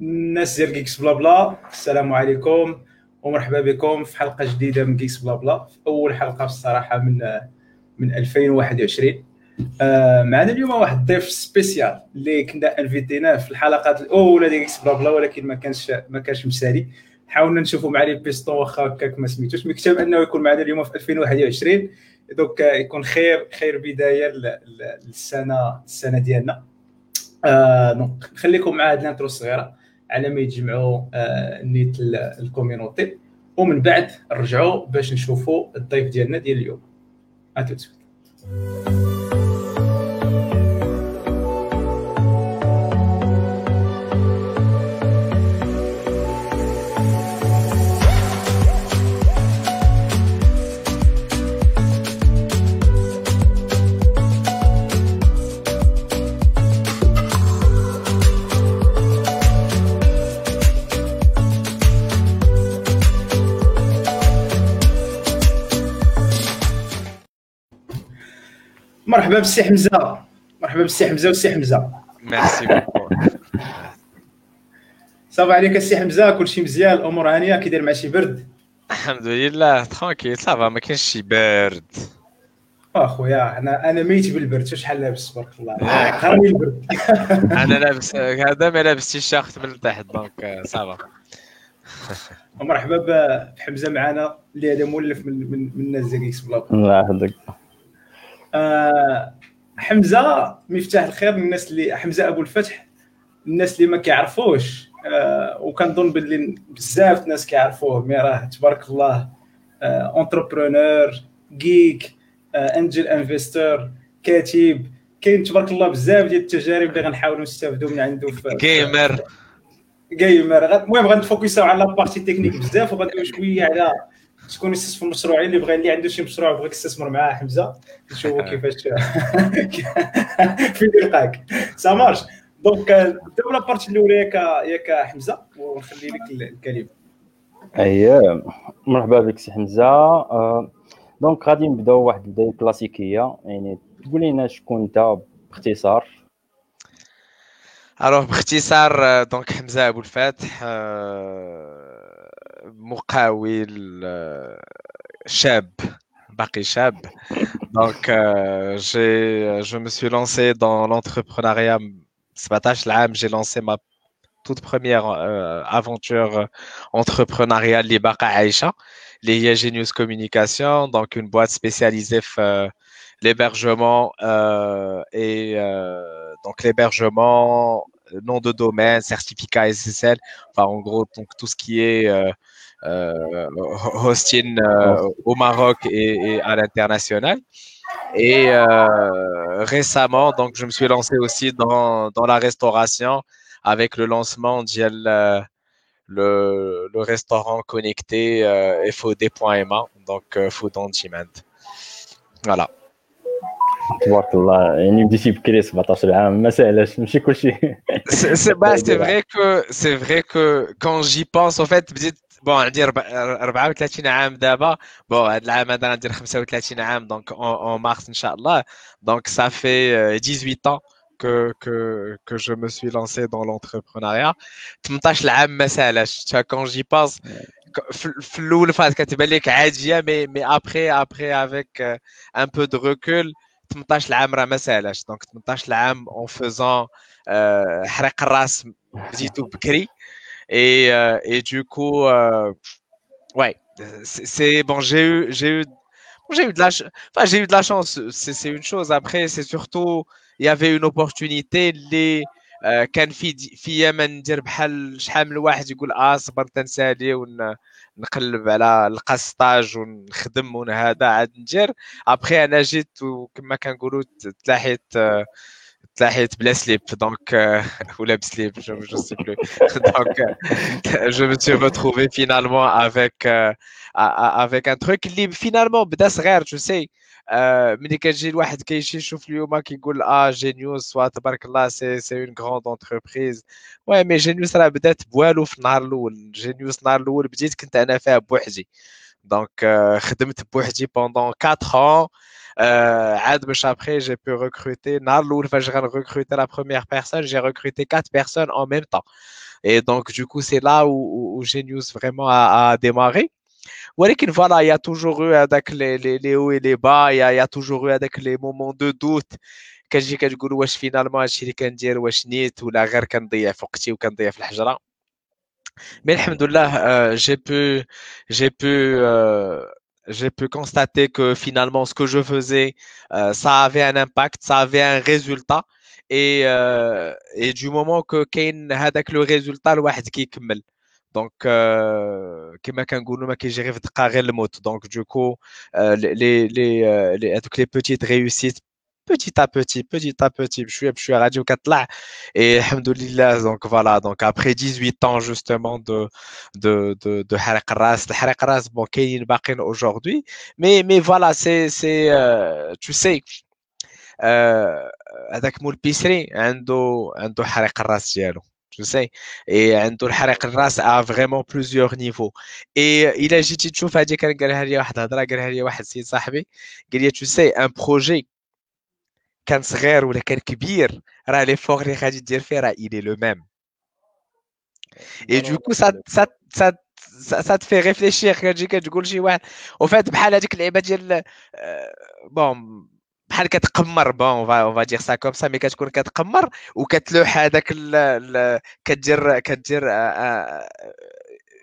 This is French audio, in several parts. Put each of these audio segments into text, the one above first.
الناس ديال جيكس بلا بلا. السلام عليكم ومرحبا بكم في حلقة جديدة من جيكس بلا بلا. في أول حلقة الصراحه من من 2021 آه معنا اليوم واحد الضيف سبيسيال اللي كنا انفيتيناه في الحلقات الأولى ديال جيكس بلا بلا ولكن ما كانش ما كانش مسالي. حاولنا نشوفوا مع لي بيستون واخا هكاك ما سميتوش. مكتب أنه يكون معنا اليوم في 2021 دوك يكون خير خير بداية للسنة السنة ديالنا. آه نخليكم مع هذه الانترو الصغيرة. على ما يتجمعوا آه نيت الكوميونيتي. ومن بعد نرجعوا باش نشوفوا الضيف ديالنا ديال اليوم. اتوت مرحبا بالسي حمزة. مرحبا بالسي حمزة والسي حمزة. ميرسي صافا عليك السي حمزة كلشي مزيان الأمور هانية كي داير مع شي برد؟ الحمد لله ترونكيل صافا ما كاينش شي بارد اخويا أنا أنا ميت بالبرد شحال لابس تبارك الله. قهرني البرد. أنا لابس هذا ما لابس تيشيرت من تحت دونك صافا مرحبا بحمزة معنا اللي هذا مولف من من, من الناس ديال إكس بلا الله يحفظك. آه حمزة مفتاح الخير للناس اللي حمزة أبو الفتح الناس اللي ما كيعرفوش. آه وكنظن باللي بزاف الناس كيعرفوه. مي راه تبارك الله اونتربرونور جيك انجل انفستور كاتب. كاين تبارك الله بزاف ديال التجارب اللي غنحاولوا نستافدوا من عنده في جيمر جيمر المهم غنفوكساو على لابارتي تكنيك بزاف وغندويو شوية على شكون يستثمر المشروعين اللي بغى اللي عنده شي مشروع بغى يستثمر معاه حمزة. نشوفوا كيفاش فين يلقاك سا مارش دونك نبداو لابارتي الأولى ياك ياك حمزة ونخلي لك الكلمة اييه مرحبا بك سي حمزة. دونك غادي نبدأو واحد البداية كلاسيكية. يعني تقول لنا شكون أنت باختصار؟ الوغ باختصار دونك حمزة أبو الفتح مقاول شاب باقي شاب دونك j'ai je me suis lancé dans l'entrepreneuriat 17 عام j'ai lancé ma toute première euh, aventure entrepreneuriale اللي باقا عايشه اللي هي Genius Communication donc une boîte spécialisée في l'hébergement euh, et euh, donc l'hébergement nom de domaine certificat SSL enfin en gros donc tout ce qui est euh, euh, hosting euh, au Maroc et, et à l'international. Et euh, récemment, donc, je me suis lancé aussi dans, dans la restauration avec le lancement de le, le restaurant connecté euh, FOD.ma, donc euh, Food on Demand. Voilà. تبارك الله يعني بديتي بكري 17 عام ما ساهلاش ماشي كلشي C'est bah, c'est vrai que c'est vrai que quand j'y pense en fait بديت بون عندي 34 عام دابا. بون هذا العام هذا غندير 35 عام دونك en mars إن شاء الله. دونك fait 18 ans que que que je me suis lancé dans l'entrepreneuriat. 18 عام ما ساهلاش quand j'y pense في الأول فات كتبان لك عاديه مي مي ابري ابري افيك ان بو دو ريكول 18 عام راه ما ساهلاش دونك 18 عام اون فوزون حريق الراس بديتو بكري et euh, et du coup euh, ouais c'est bon j'ai eu j'ai eu j'ai eu de la enfin j'ai eu de la chance c'est c'est une chose après c'est surtout il y avait une opportunité les كان في فيا ما ندير بحال شحال من واحد يقول اه صبر تنسالي ونقلب على نلقى ستاج ونخدم ونهذا عاد ندير ابخي انا جيت وكما كنقولوا تلاحيت تلاحيت بلا سليب دونك ولا بسليب je je sais plus donc je me suis retrouvé finalement avec avec un truc اللي finalement بدا صغير tu sais ملي كتجي الواحد كيمشي يشوف اليوم كيقول اه جينيوس سوا تبارك الله سي سي اون غروند انتربريز وي مي جينيوس راه بدات بوالو في النهار الاول جينيوس النهار الاول بديت كنت انا فيها بوحدي دونك خدمت بوحدي بوندون 4 ans après j'ai pu recruter recruter la première personne j'ai recruté quatre personnes en même temps et donc du coup c'est là où, Genius vraiment a, démarré voilà il y a toujours eu avec les, les, hauts et les bas il y a, il y a toujours eu avec les moments de doute كتجي كتقول واش فينالمون هادشي اللي كندير واش نيت ولا غير كنضيع في وقتي وكنضيع في الحجره مي الحمد لله جي بو جي بو j'ai pu constater que finalement ce que je faisais, euh, ça avait un impact, ça avait un résultat. Et, euh, et du moment que كاين هذاك le résultat الواحد كيكمل. Donc euh, كما كنقولوا ما كيجي في دقه غير الموت. Donc du coup euh, les les les, les, les petites réussites petit à petit, petit à petit, je suis, je suis à Radio Katla et alhamdoulilah, donc voilà, donc après 18 ans justement de, de, de, de Harakras, de Harakras, bon, Kayin Bakin aujourd'hui, mais, mais voilà, c'est, c'est, euh, tu sais, هذاك مول بيسري عنده عنده حريق الراس ديالو tu sais et عنده الحريق الراس a vraiment plusieurs niveaux et il جيتي تشوف هذه كان قالها لي واحد الهضره قالها لي واحد السيد صاحبي قال لي tu sais un projet كان صغير ولا كان كبير راه لي فور اللي غادي دير فيه راه même. Et du coup ça ça ça ça te fait réfléchir كتجي كتقول شي واحد. وفات بحال هذيك اللعيبة ديال بون بحال كتقمر بون اون فا دير سا كوم سا مي كتكون كتقمر وكتلوح هذاك كدير كدير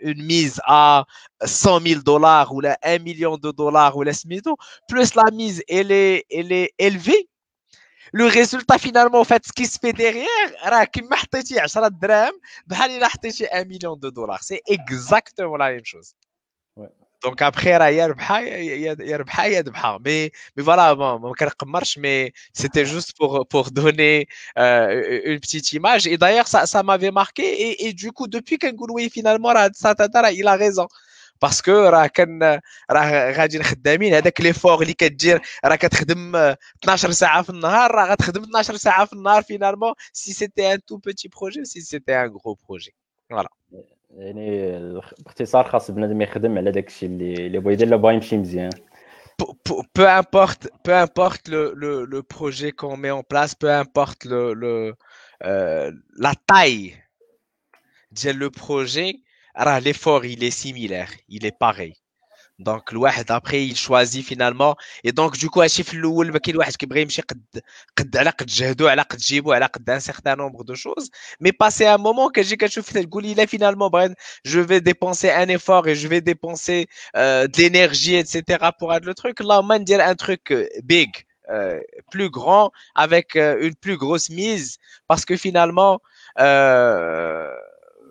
une mise à 100 000 dollars ou là 1 million de dollars ou la smido, plus la mise elle est, elle est élevée, le résultat finalement en fait ce qui se fait derrière راه كيما حطيتي 10 دراهم بحال الا حطيتي 1 million de dollars c'est exactement la même chose donc après راه يا ربحها يا ربحها يا ذبحها mais mais voilà bon ما كنقمرش mais c'était juste pour pour donner euh, une petite image et d'ailleurs ça ça m'avait marqué et, et du coup depuis كنقول oui finalement راه il a raison باسكو راه كان راه غادي خدامين هذاك لي فور اللي كدير راه كتخدم 12 ساعه في النهار راه غتخدم 12 ساعه في النهار فينالمون سي سيتي ان تو بوتي بروجي سي سيتي ان غرو بروجي فوالا يعني باختصار خاص بنادم يخدم على داك الشيء اللي اللي بغا يدير بغا يمشي مزيان peu importe peu importe le, le, le projet qu'on met en place peu importe le, le euh, la taille de le projet l'effort il est similaire il est pareil donc le après il choisit finalement et donc du coup à في الاول ما كاين واحد كيبغي يمشي قد قد على قد جهدو على قد جيبو على قد un certain nombre de choses mais passer un moment كتجي كتشوف تقول là finalement je vais dépenser un effort et je vais dépenser euh, de l'énergie etc pour être le truc là on dire un truc euh, big euh, plus grand avec euh, une plus grosse mise parce que finalement euh,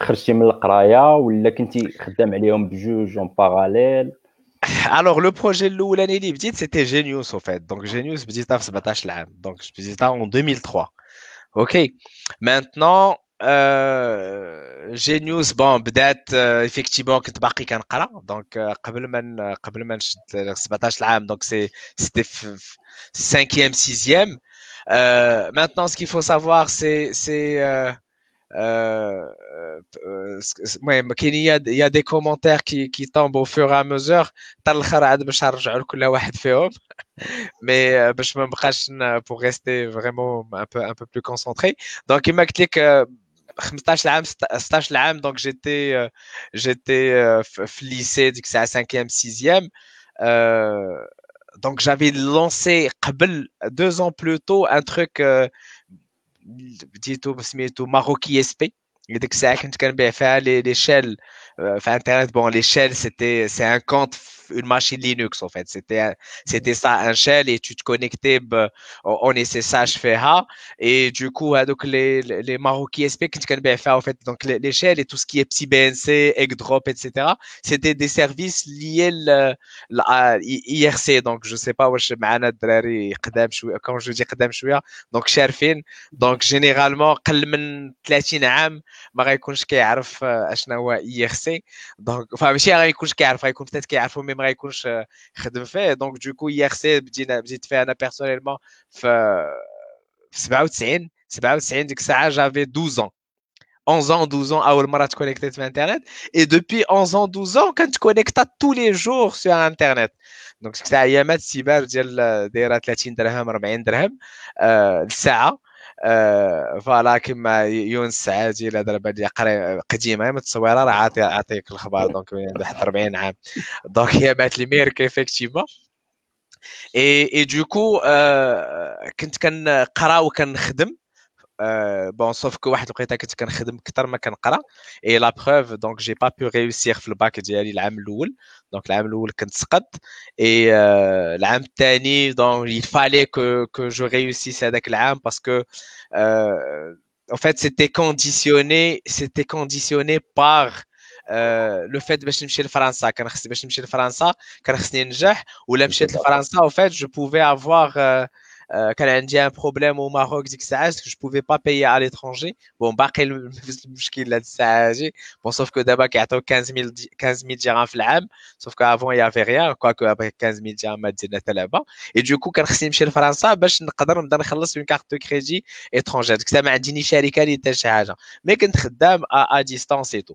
خرجتي من القرايه ولا كنتي خدام عليهم بجوج اون باراليل Alors, le projet الاولاني اللي بديت c'était Genius en fait. Donc Genius بديتها في 17 عام. Donc je بديتها en 2003. OK. Maintenant euh, Genius bon بدات effectivement كنت باقي كنقرا دونك قبل ما قبل ما نشد 17 عام donc c'est c'était 5e 6e euh, maintenant ce qu'il faut savoir c'est c'est euh, euh, euh, ouais, il y a, il y a des commentaires qui, qui tombent au fur et à mesure mais euh, باش ما نبقاش pour rester vraiment un peu un peu plus concentré donc il m'a dit que 15 عام 16 عام donc j'étais j'étais lycée donc c'est à 5e 6e donc j'avais lancé deux ans plus tôt un truc ديتو سميتو ماروكي اس بي ديك الساعة كنت كنبيع فيها لي شيل في انترنت بون لي شيل سيتي سي ان كونت une machine Linux en fait. C'était c'était ça un shell et tu te connectais on SSH FH et du coup donc les les Maroc ISP que tu connais faire en fait donc les, les shells et tout ce qui est petit BNC, Eggdrop etc. C'était des services liés à IRC donc je sais pas واش معنا الدراري قدام شويه quand je dis قدام شويه donc شارفين donc généralement قل من 30 عام ما غيكونش كيعرف اشنا هو IRC donc enfin ماشي غيكونش كيعرف غيكون peut-être كيعرفوا مي ما يكونش خدم فيه دونك دوكو اي ار سي بدينا بديت فيه انا بيرسونيلمون في 97 97 ديك الساعه جافي 12 ans 11 ans 12 ans اول مره تكونيكتيت في انترنت اي دوبي 11 ans 12 ans كنت كونيكتا tous les jours sur انترنت دونك ديك الساعه ايامات السيبار ديال دايره 30 درهم 40 درهم آه الساعه آه فوالا كما يونس دابا اللي قري قديمة متصورة راه عاطي عاطيك الخبر. دونك واحد 40 عام. دونك هي بات لي ميرك ايفيكتيفمون اي اي دوكو كنت كنقرا وكنخدم. بون سوف كو واحد الوقيته كنت كنخدم اكثر ما كنقرا اي لا بروف دونك جي با بو ريوسير في الباك ديالي العام الاول دونك العام الاول كنت سقط اي العام الثاني دونك il fallait que que je réussisse هذاك العام باسكو en fait c'était conditionné c'était conditionné par لو فات باش نمشي لفرنسا كان خصني باش نمشي لفرنسا كان خصني ننجح ولا مشيت لفرنسا او فات جو بوفي افوار كان عندي ان بروبليم au Maroc ديك الساعه je pouvais pas payer à l'étranger bon باقي المشكل هاد الساعه هادي bon sauf que دابا كيعطيو 15000 15000 درهم في العام sauf que avant il y avait rien quoi que après 15000 درهم ما ديرنا حتى لعبه et du coup كان خصني نمشي لفرنسا باش نقدر نبدا نخلص اون كارت دو كريدي étrangère ديك الساعه ما عندي شركه اللي حتى شي حاجه مي كنت خدام ا ديستانس اي تو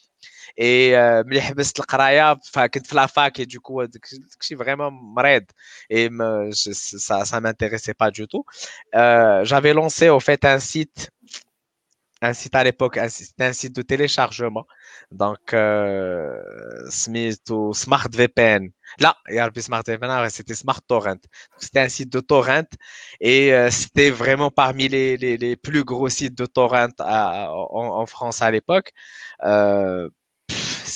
اي ملي حبست القرايه فكنت في لافاك دو كو داكشي فريمون مريض اي ça ça m'intéressait pas du tout euh, j'avais lancé au fait un site un site à l'époque c'était un site de téléchargement donc euh, سميتو Smart VPN là يا ربي Smart VPN c'était Smart Torrent c'était un site de torrent et euh, c'était vraiment parmi les, les, les plus gros sites de torrent à, en, en France à l'époque euh,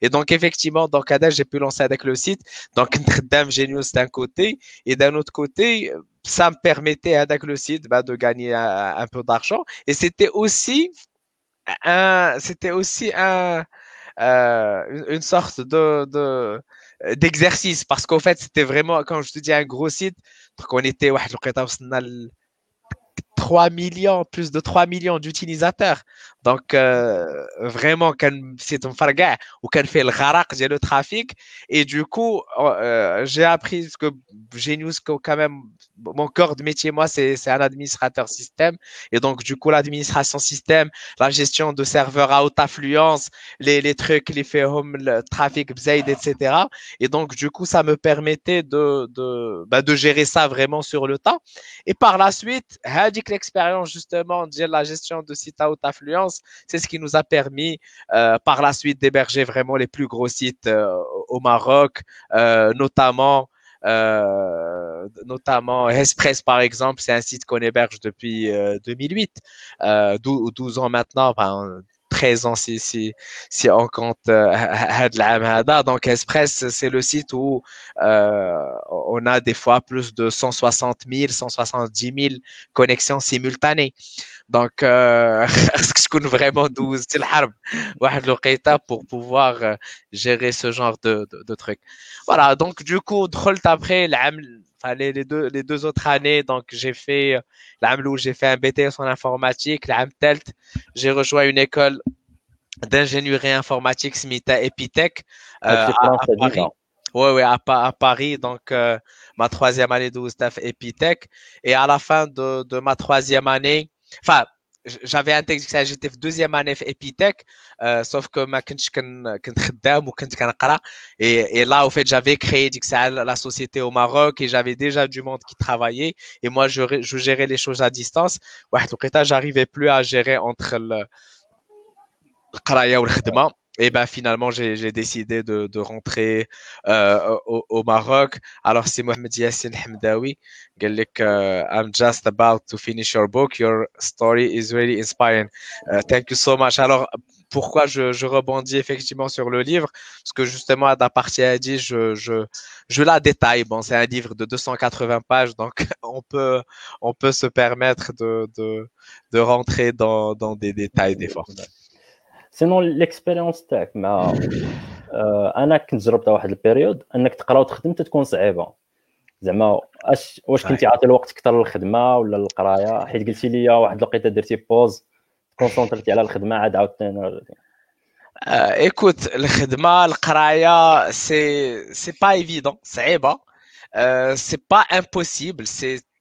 Et donc, effectivement, donc, j'ai pu lancer avec le site. Donc, Genius d'un côté et d'un autre côté, ça me permettait avec le site bah, de gagner un, peu d'argent. Et c'était aussi un, c'était aussi euh, une, sorte de, de d'exercice parce qu'en fait, c'était vraiment, quand je te dis un gros site, donc on était, 3 millions, plus de 3 millions d'utilisateurs. Donc, vraiment, c'est un farga ou quand fait le gharak, j'ai le trafic. Et du coup, euh, j'ai appris que Genius, quand même, mon corps de métier, moi, c'est un administrateur système. Et donc, du coup, l'administration système, la gestion de serveurs à haute affluence, les, les trucs, les faits le trafic, bzaid, etc. Et donc, du coup, ça me permettait de, de, bah, de gérer ça vraiment sur le temps. Et par la suite, l'expérience, justement, de la gestion de sites à haute affluence, c'est ce qui nous a permis euh, par la suite d'héberger vraiment les plus gros sites euh, au Maroc, euh, notamment euh, Express par exemple, c'est un site qu'on héberge depuis 2008, 12, 12, ans maintenant, enfin, 13 ans si, on compte euh, donc Express c'est le site où on a des fois plus de 160 000 170 000 connexions simultanées donc je connais vraiment 12 pour pouvoir gérer ce genre de, de, de trucs voilà donc du coup après les, les, deux, les deux autres années, donc j'ai fait l'AMLO, j'ai fait un BTS en informatique, l'AMTELT, j'ai rejoint une école d'ingénierie informatique Smita Epitech euh, à, à, Paris. Oui, oui, à, à, Paris, donc euh, ma troisième année de staff Epitech. Et à la fin de, de ma troisième année, enfin, j'avais intégré j'étais deuxième année Epitech euh, sauf que ma كنتش كنت خدام وكنت كنقرا et, et là au fait j'avais créé la société au Maroc et j'avais déjà du monde qui travaillait et moi je, je gérais les choses à distance واحد الوقيته j'arrivais plus à gérer entre le القرايه والخدمه et ben finalement j'ai décidé de, de rentrer euh, au, au, Maroc. Alors c'est Mohamed Yassine Hamdawi. Uh, I'm just about to finish your book. Your story is really inspiring. Uh, thank you so much. Alors pourquoi je, je, rebondis effectivement sur le livre? Parce que justement, à partie a dit, je, je, je la détaille. Bon, c'est un livre de 280 pages, donc on peut, on peut se permettre de, de, de rentrer dans, dans des détails des fois. سينون ليكسبيريونس تاعك مع آه أنا كنت جربتها واحد البيريود أنك تقرا وتخدم تكون صعيبة. زعما أش واش كنتي عاطي الوقت أكثر للخدمه ولا للقرايه حيت قلتي لي واحد الوقيتة درتي بوز كونسونترتي على الخدمة عاد عاوتاني ايكوت الخدمة القراية سي سي با ايفيدون صعيبة. سي با امبوسيبل سي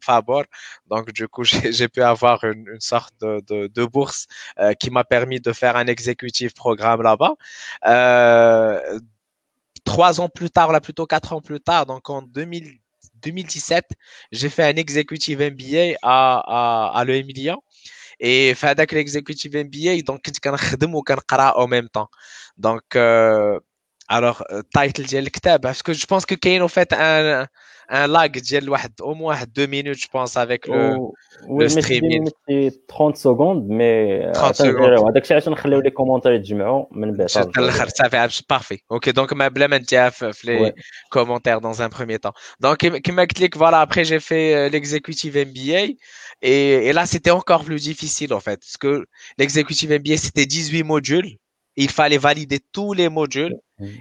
Fabor. Donc, du coup, j'ai pu avoir une, sorte de, bourse euh, qui m'a permis de faire un exécutif programme là-bas. Euh, trois ans plus tard, là plutôt quatre ans plus tard, donc en 2017, j'ai fait un exécutif MBA à, à, l'EMILIA. Et fait l'exécutif MBA, donc, je suis en même temps. Donc, euh, alors, title ديال الكتاب, parce que je pense que كاين au fait un, un lag ديال واحد au moins 2 minutes je pense avec le oui, le streaming 30 secondes mais 30 secondes هذاك الشيء عشان نخليو لي كومونتير يتجمعوا من بعد الاخر صافي بارفي اوكي دونك ما بلا ما نديها في لي كومونتير dans un premier temps donc كما قلت لك voilà après j'ai fait l'executive MBA et, et là c'était encore plus difficile en fait parce que l'executive MBA c'était 18 modules il fallait valider tous les modules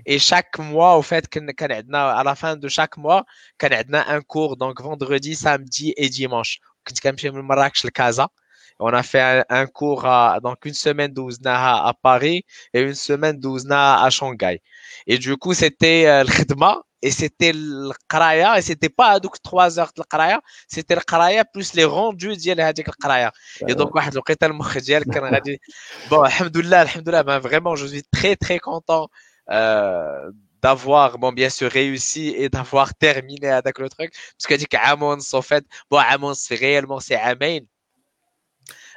et chaque mois au fait à la fin de chaque mois كان عندنا un cours donc vendredi samedi et dimanche كنت كنمشي من مراكش لكازا on a fait un, un cours à, donc une semaine دوزناها à Paris et une semaine دوزناها à Shanghai et du coup c'était euh, الخدمه et c'était le qraya et c'était pas هذوك 3 heures de qraya c'était le qraya plus les rendus ديال هذيك القرايه et donc واحد الوقيته المخ ديالك كان غادي bon الحمد لله الحمد لله ben vraiment je suis très très content euh, d'avoir bon bien sûr réussi et d'avoir terminé avec le truc parce que dit qu'Amons en fait bon Amons réellement c'est Amen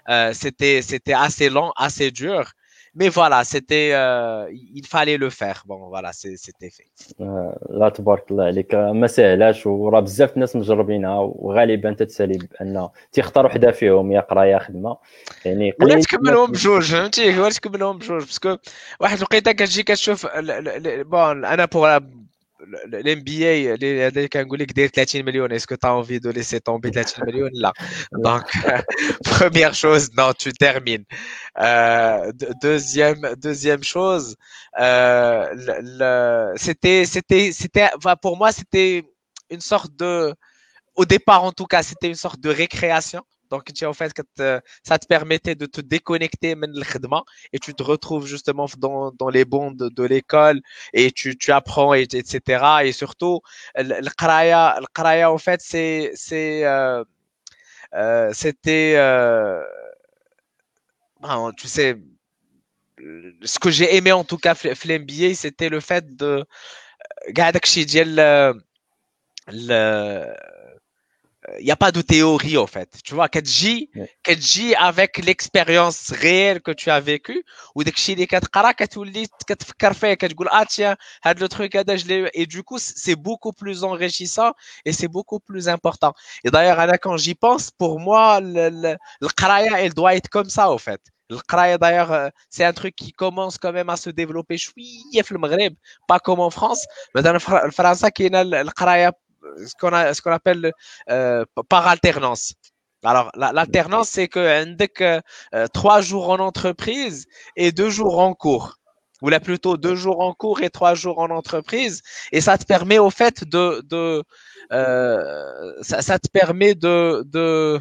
euh, c'était c'était assez long assez dur mais voilà c'était euh, il fallait le faire. Bon voilà c'était fait. لا تبارك الله عليك. ما سهلاش وراه بزاف الناس مجربينها وغالبا تتسالي بان تيختار وحدة فيهم يا قرايه خدمة. يعني ولا تكملهم بجوج فهمتي؟ ولا تكملهم بجوج باسكو واحد الوقيته كتجي كتشوف بون أنا بوغ الام بي اي اللي كنقول لك داير 30 مليون اسكو تا انفي دو ليسي تومبي 30 مليون لا دونك première chose non tu termines euh, deuxième deuxième chose euh, le, c'était c'était c'était enfin, pour moi c'était une sorte de au départ en tout cas c'était une sorte de récréation donc, en fait, ça te permettait de te déconnecter et tu te retrouves justement dans, les bons de, l'école et tu, apprends, et, etc. Et surtout, le qaraya en fait, c'est, euh, euh, c'était, euh, bon, tu sais, ce que j'ai aimé en tout cas, l'NBA, c'était le fait de, il n'y a pas de théorie en fait. Tu vois, Kadji, Kadji avec l'expérience réelle que tu as vécue, ou dès que tu كتقرا كتولي كتفكر فيه كتقول اه tiens هذا le truc هذا je l'ai et du coup c'est beaucoup plus enrichissant et c'est beaucoup plus important. Et d'ailleurs Anna quand j'y pense, pour moi le, le, le elle doit être comme ça en fait. D'ailleurs, c'est un truc qui commence quand même à se développer في المغرب pas comme en France mais dans France كاين القرايه ce qu'on qu'on appelle euh, par alternance. Alors l'alternance c'est que que euh, trois jours en entreprise et deux jours en cours. Ou là plutôt deux jours en cours et trois jours en entreprise. Et ça te permet au fait de de euh, ça, ça, te permet de de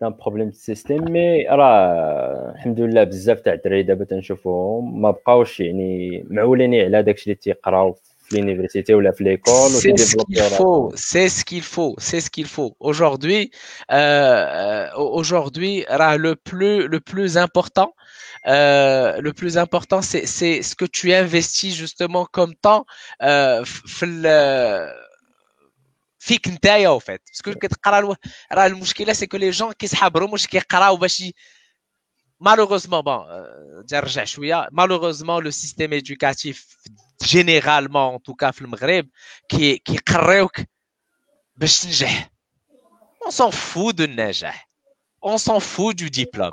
C'est un problème de système, mais راه الحمد لله بزاف تاع الدراري دابا تنشوفوهم ما بقاوش يعني معولين على داكشي اللي تيقراو في l'université ou la l'école c'est ce qu'il faut c'est ce qu'il faut c'est ce qu'il faut aujourd'hui euh, aujourd'hui le plus le plus important euh, le plus important, c'est ce que tu investis justement comme temps euh, فيك نتايا au fait parce que كتقرا راه المشكله سي كو لي جون كيسحابروا مش كيقراو باش malheureusement bon نرجع شويه malheureusement le système éducatif généralement en tout cas في المغرب كي كيقريوك باش تنجح on s'en fout de النجاح on s'en fout du diplôme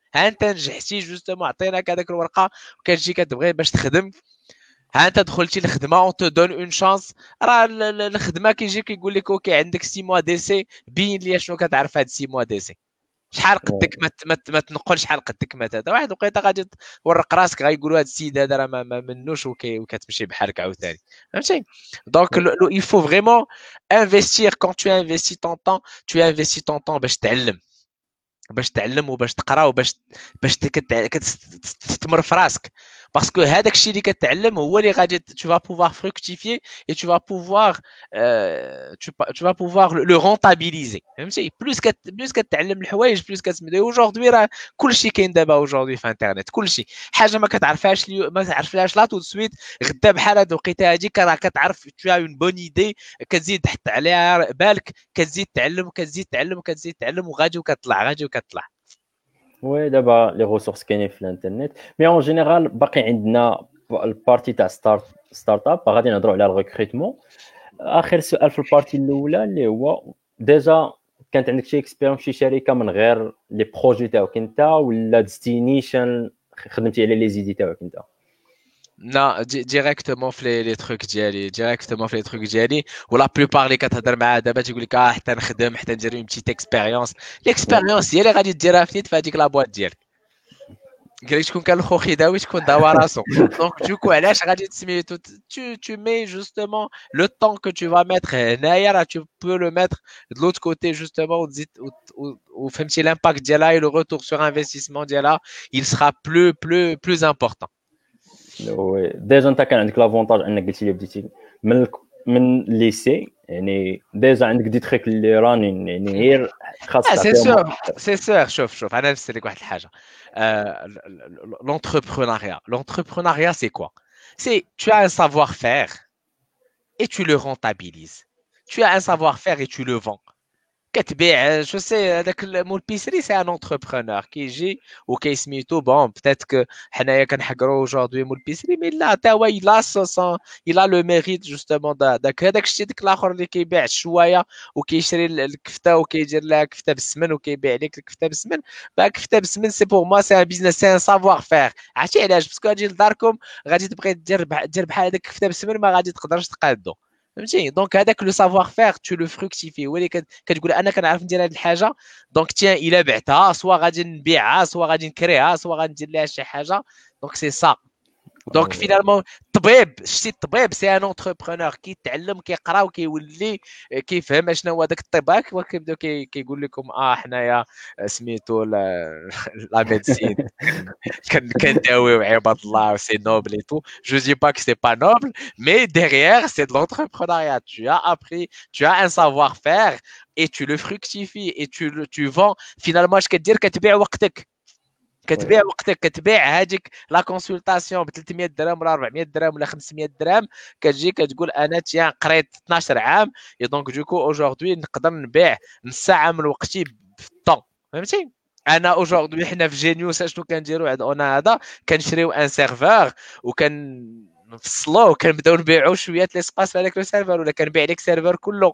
ها انت نجحتي جوستومون عطيناك هذاك الورقة وكتجي كتبغي باش تخدم. ها انت دخلتي الخدمه اون تو دون اون شانس راه الخدمة كيجي كيقول لك أوكي عندك سي موا دي سي بين لي شنو كتعرف هاد سي موا دي سي شحال قدك ما ما, ما تنقل شحال قدك مات هذا واحد وقيته غادي تورق راسك غايقولوا هذا السيد هذا راه ما, ما منوش وكتمشي بحالك عاوتاني. فهمتي؟ دونك il faut vraiment investir. Quand tu investis ton temps tu investis ton temps باش تعلم. باش تعلم وباش تقرا وباش باش تستثمر في راسك. باسكو هذاك الشيء اللي كتعلم هو اللي غادي tu vas pouvoir fructifier et tu vas pouvoir euh, tu, tu vas pouvoir le, rentabiliser. فهمتي بلوس كت بلوس كتعلم الحوايج بلوس كتمدي اوجوردي راه كلشي كاين دابا اوجوردي في انترنت كلشي حاجة ما كتعرفهاش ما تعرفهاش لا تو سويت غدا بحال هاد الوقيته هذيك راه كتعرف tu as une bonne idée. كتزيد تحط عليها بالك كتزيد تعلم وكتزيد تعلم وكتزيد تعلم وغادي وكتطلع غادي وكتطلع وي دابا لي ريسورس كاينين في الانترنت مي اون جينيرال باقي عندنا البارتي تاع ستارت ستارت اب غادي نهضروا على الريكروتمون آخر سؤال في البارتي الأولى اللي هو ديجا كانت عندك شي اكسبيريونس شي شركة من غير لي بروجي تاعك أنت ولا ديستينيشن خدمتي على لي زيدي تاعك أنت؟ Non, directement في les trucs ديالي directement في les trucs ديالي ولا بلوبار اللي كتهضر معاه دابا تيقول لك اه حتى نخدم حتى ندير اون بتيت اكسبيريونس ليكسبيريونس هي اللي غادي ديرها في في هذيك لابواط ديالك قال لك شكون كان الخوخي داوي شكون داوا راسو دونك دوكو علاش غادي تسميتو tu tu mets justement le temps que tu vas mettre هنايا راه tu peux le mettre de l'autre côté justement وتزيد وفهمتي لامباكت ديالها et le retour sur investissement ديالها il sera plus plus plus important وي ديجا انت كان عندك لافونتاج انك قلتي لي بديتي من من ليسي يعني ديجا عندك دي تريك اللي رانين يعني غير خاص سي سور سي سور شوف شوف انا نفسر لك واحد الحاجه l'entrepreneuriat l'entrepreneuriat c'est quoi c'est tu as un savoir-faire et tu le rentabilises tu as un savoir-faire et tu le vends كتبيع جو سي هذاك مول بيسري سي ان انتربرونور كيجي وكيسميتو بون بتيت كو حنايا كنحقروا اوجوردي مول بيسري مي لا حتى هو الا سون الا لو ميريت جوستومون داك هذاك الشيء ديك الآخر اللي كيبيع شوية وكيشري الكفته وكيدير لها كفته بالسمن وكيبيع لك الكفته بالسمن با كفته بالسمن سي بور موا سي ان بيزنس سي ان سافوار فير عرفتي علاش باسكو غادي لداركم غادي تبغي دير دير بحال هذاك الكفته بالسمن ما غادي تقدرش تقادو donc avec le savoir-faire tu le fructifies donc tiens il est bête ah soit rajin bien ah soit rajin crade ah soit rajin de la chose donc c'est ça donc finalement الطبيب شتي الطبيب سي ان اونتربرونور كيتعلم كيقرا وكيولي كيفهم شنو هو داك الطباك وكيبداو كيقول لكم اه حنايا سميتو لا ميديسين كنداويو عباد الله سي نوبل اي تو جو دي با كو سي با نوبل مي ديغيير سي دو l'entrepreneuriat tu as appris tu as un savoir faire et tu le fructifies et tu le tu vends finalement اش كدير كتبيع وقتك كتبيع وقتك كتبيع هذيك لا كونسلطاسيون ب 300 درهم ولا 400 درهم ولا 500 درهم كتجي كتقول أنا تيا قريت 12 عام دونك دوكو اوجوردي نقدر نبيع نص ساعه من وقتي في الطون فهمتي؟ أنا اوجوردي حنا في جينيوس اشنو كنديرو؟ عندنا هذا كنشريو ان سيرفور وكن نفصلوه وكنبداو نبيعو شوية ليسباس في هذاك لو سيرفور ولا كنبيع لك سيرفور كله.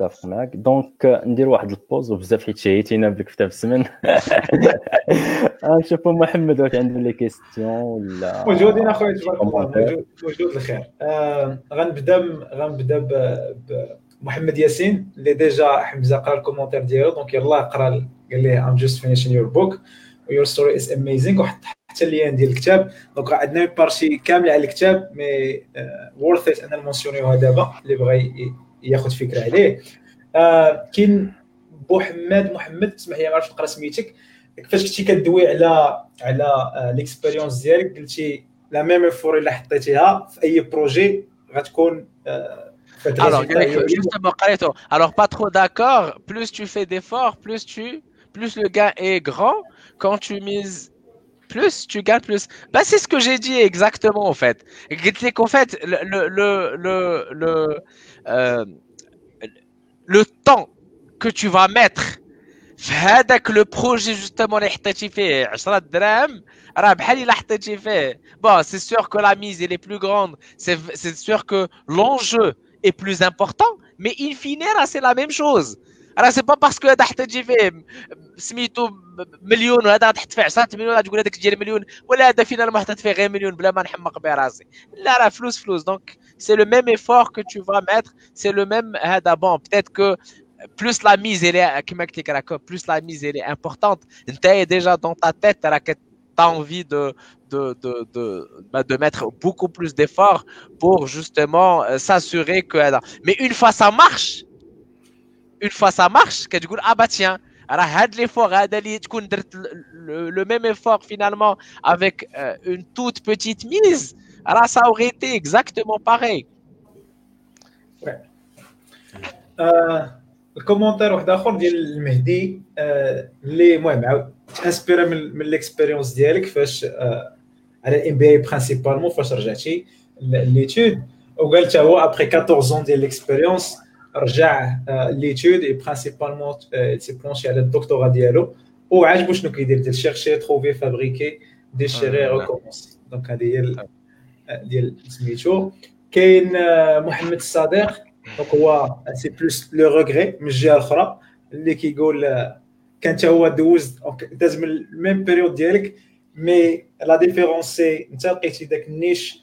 متفق معك دونك ندير واحد البوز وبزاف حيت شهيتينا بالكتاب السمن. نشوفوا محمد واش عنده لي كيستيون ولا؟ موجودين أخويا تبارك الله موجود الخير. آه غنبدا غنبدا بمحمد ياسين اللي ديجا حمزة قرا الكومونتير ديالو. دونك يلاه قرا قال ليه ام جوست فينيشين يور بوك ويور ستوري از اميزينغ وحط حتى اللين ديال الكتاب. دونك عندنا بارشي كاملة على الكتاب مي وورث ات أن نمونسيونيوها دابا اللي بغى ياخذ فكرة عليه آه كاين بوحماد محمد اسمح لي ما عرفتش نقرا سميتك كيفاش كنتي كدوي على على ليكسبيريونس ديالك قلتي لا ميم فور إلا حطيتيها في أي بروجي غتكون Alors, justement, alors pas trop d'accord. Plus tu fais d'efforts, plus tu, plus le gain est grand. Quand tu mises plus, tu gagnes plus. Bah, c'est ce que j'ai dit exactement en fait. qu'en fait, le, le, le, le, le, euh, le temps que tu vas mettre هذاك لو بروجي جوستومون اللي حطيتي فيه 10 دراهم راه بحال الا حطيتي فيه بون سي سور كو لا ميز elle est plus grande c'est sûr que l'enjeu est plus important mais in fine راه c'est la même chose راه سي با باسكو هذا حطيتي فيه سميتو مليون وهذا تحط فيه 10 مليون تقول هذاك ديال مليون ولا هذا فينا حطيت فيه غير مليون بلا ما نحمق به راسي لا راه فلوس فلوس دونك سي لو ميم ايفور كو تو فا ميتر سي لو ميم هذا بون بتيت كو plus la mise elle est كما قلت لك plus la mise elle est importante انت déjà dans ta tête راك t'as envie de de de de, bah, de mettre beaucoup plus d'efforts pour justement euh, s'assurer que mais une fois ça marche une fois ça marche كتقول ah bah tiens راه هاد l'effort هذا اللي تكون درت le même effort finalement avec euh, une toute petite mise alors ça aurait été exactement pareil ouais. euh... الكومونتير واحد اخر ديال المهدي اللي المهم عاود تانسبيرا من, من ليكسبيريونس ديالك فاش على الام بي اي برينسيبالمون فاش رجعتي ليتود وقال حتى هو ابخي 14 ديال ليكسبيريونس رجع ليتود اي برينسيبالمون سي بلونشي على الدكتوراه ديالو وعاجبو شنو كيدير ديال شيرشي تروفي فابريكي ديشيري ريكومونسي دونك هذه هي ديال سميتو كاين محمد الصديق دونك هو سي بلوس لو روغري من الجهه الاخرى اللي كيقول كان حتى هو دوز داز من الميم بيريود ديالك مي لا ديفيرونس سي انت لقيتي داك النيش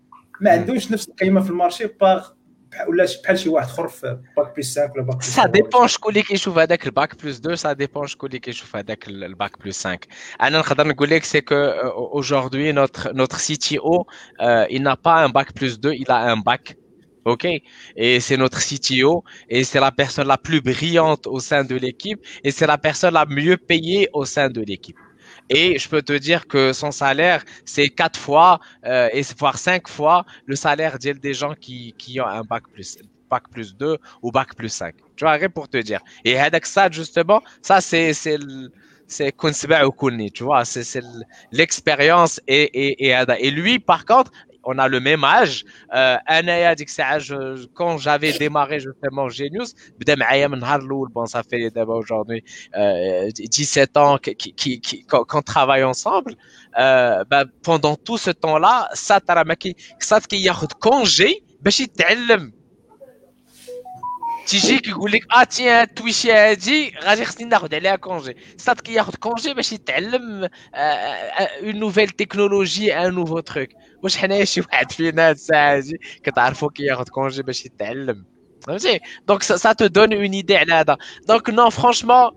ما عندوش نفس القيمه في المارشي باغ ولا بحال شي واحد اخر في باك بلوس 5 ولا باك بلوس سا ديبون شكون اللي كيشوف هذاك الباك بلوس 2 سا ديبون شكون اللي كيشوف هذاك الباك بلوس 5 انا نقدر نقول لك سي كو اaujourd'hui notre notre CTO euh, il n'a pas un bac plus 2 il a un bac OK Et c'est notre CTO et c'est la personne la plus brillante au sein de l'équipe et c'est la personne la mieux payée au sein de l'équipe. Et je peux te dire que son salaire, c'est quatre fois, euh, et voire cinq fois le salaire des gens qui, qui ont un bac plus bac plus 2 ou bac plus 5. Tu vois, rien pour te dire. Et avec ça, justement, ça, c'est c'est tu vois, c'est l'expérience et, et, et, et lui, par contre, on a le même âge. Euh, quand j'avais démarré justement Genius, bon, ça fait aujourd'hui euh, 17 ans qu'on travaille ensemble. Euh, ben, pendant tout ce temps-là, ça t'a ça te congé باش يتعلم تيجيك يقول لك اه تي تويشي هادي غادي خصني ناخذ عليها كونجي صاد كياخذ كونجي باش يتعلم اون نوفيل تكنولوجي ان نوفو تروك واش حنايا شي واحد فينا هاد الساعه هادي كتعرفو كياخذ كونجي باش يتعلم فهمتي دونك سا تو دون اون ايدي على هذا دونك نو فرانشمون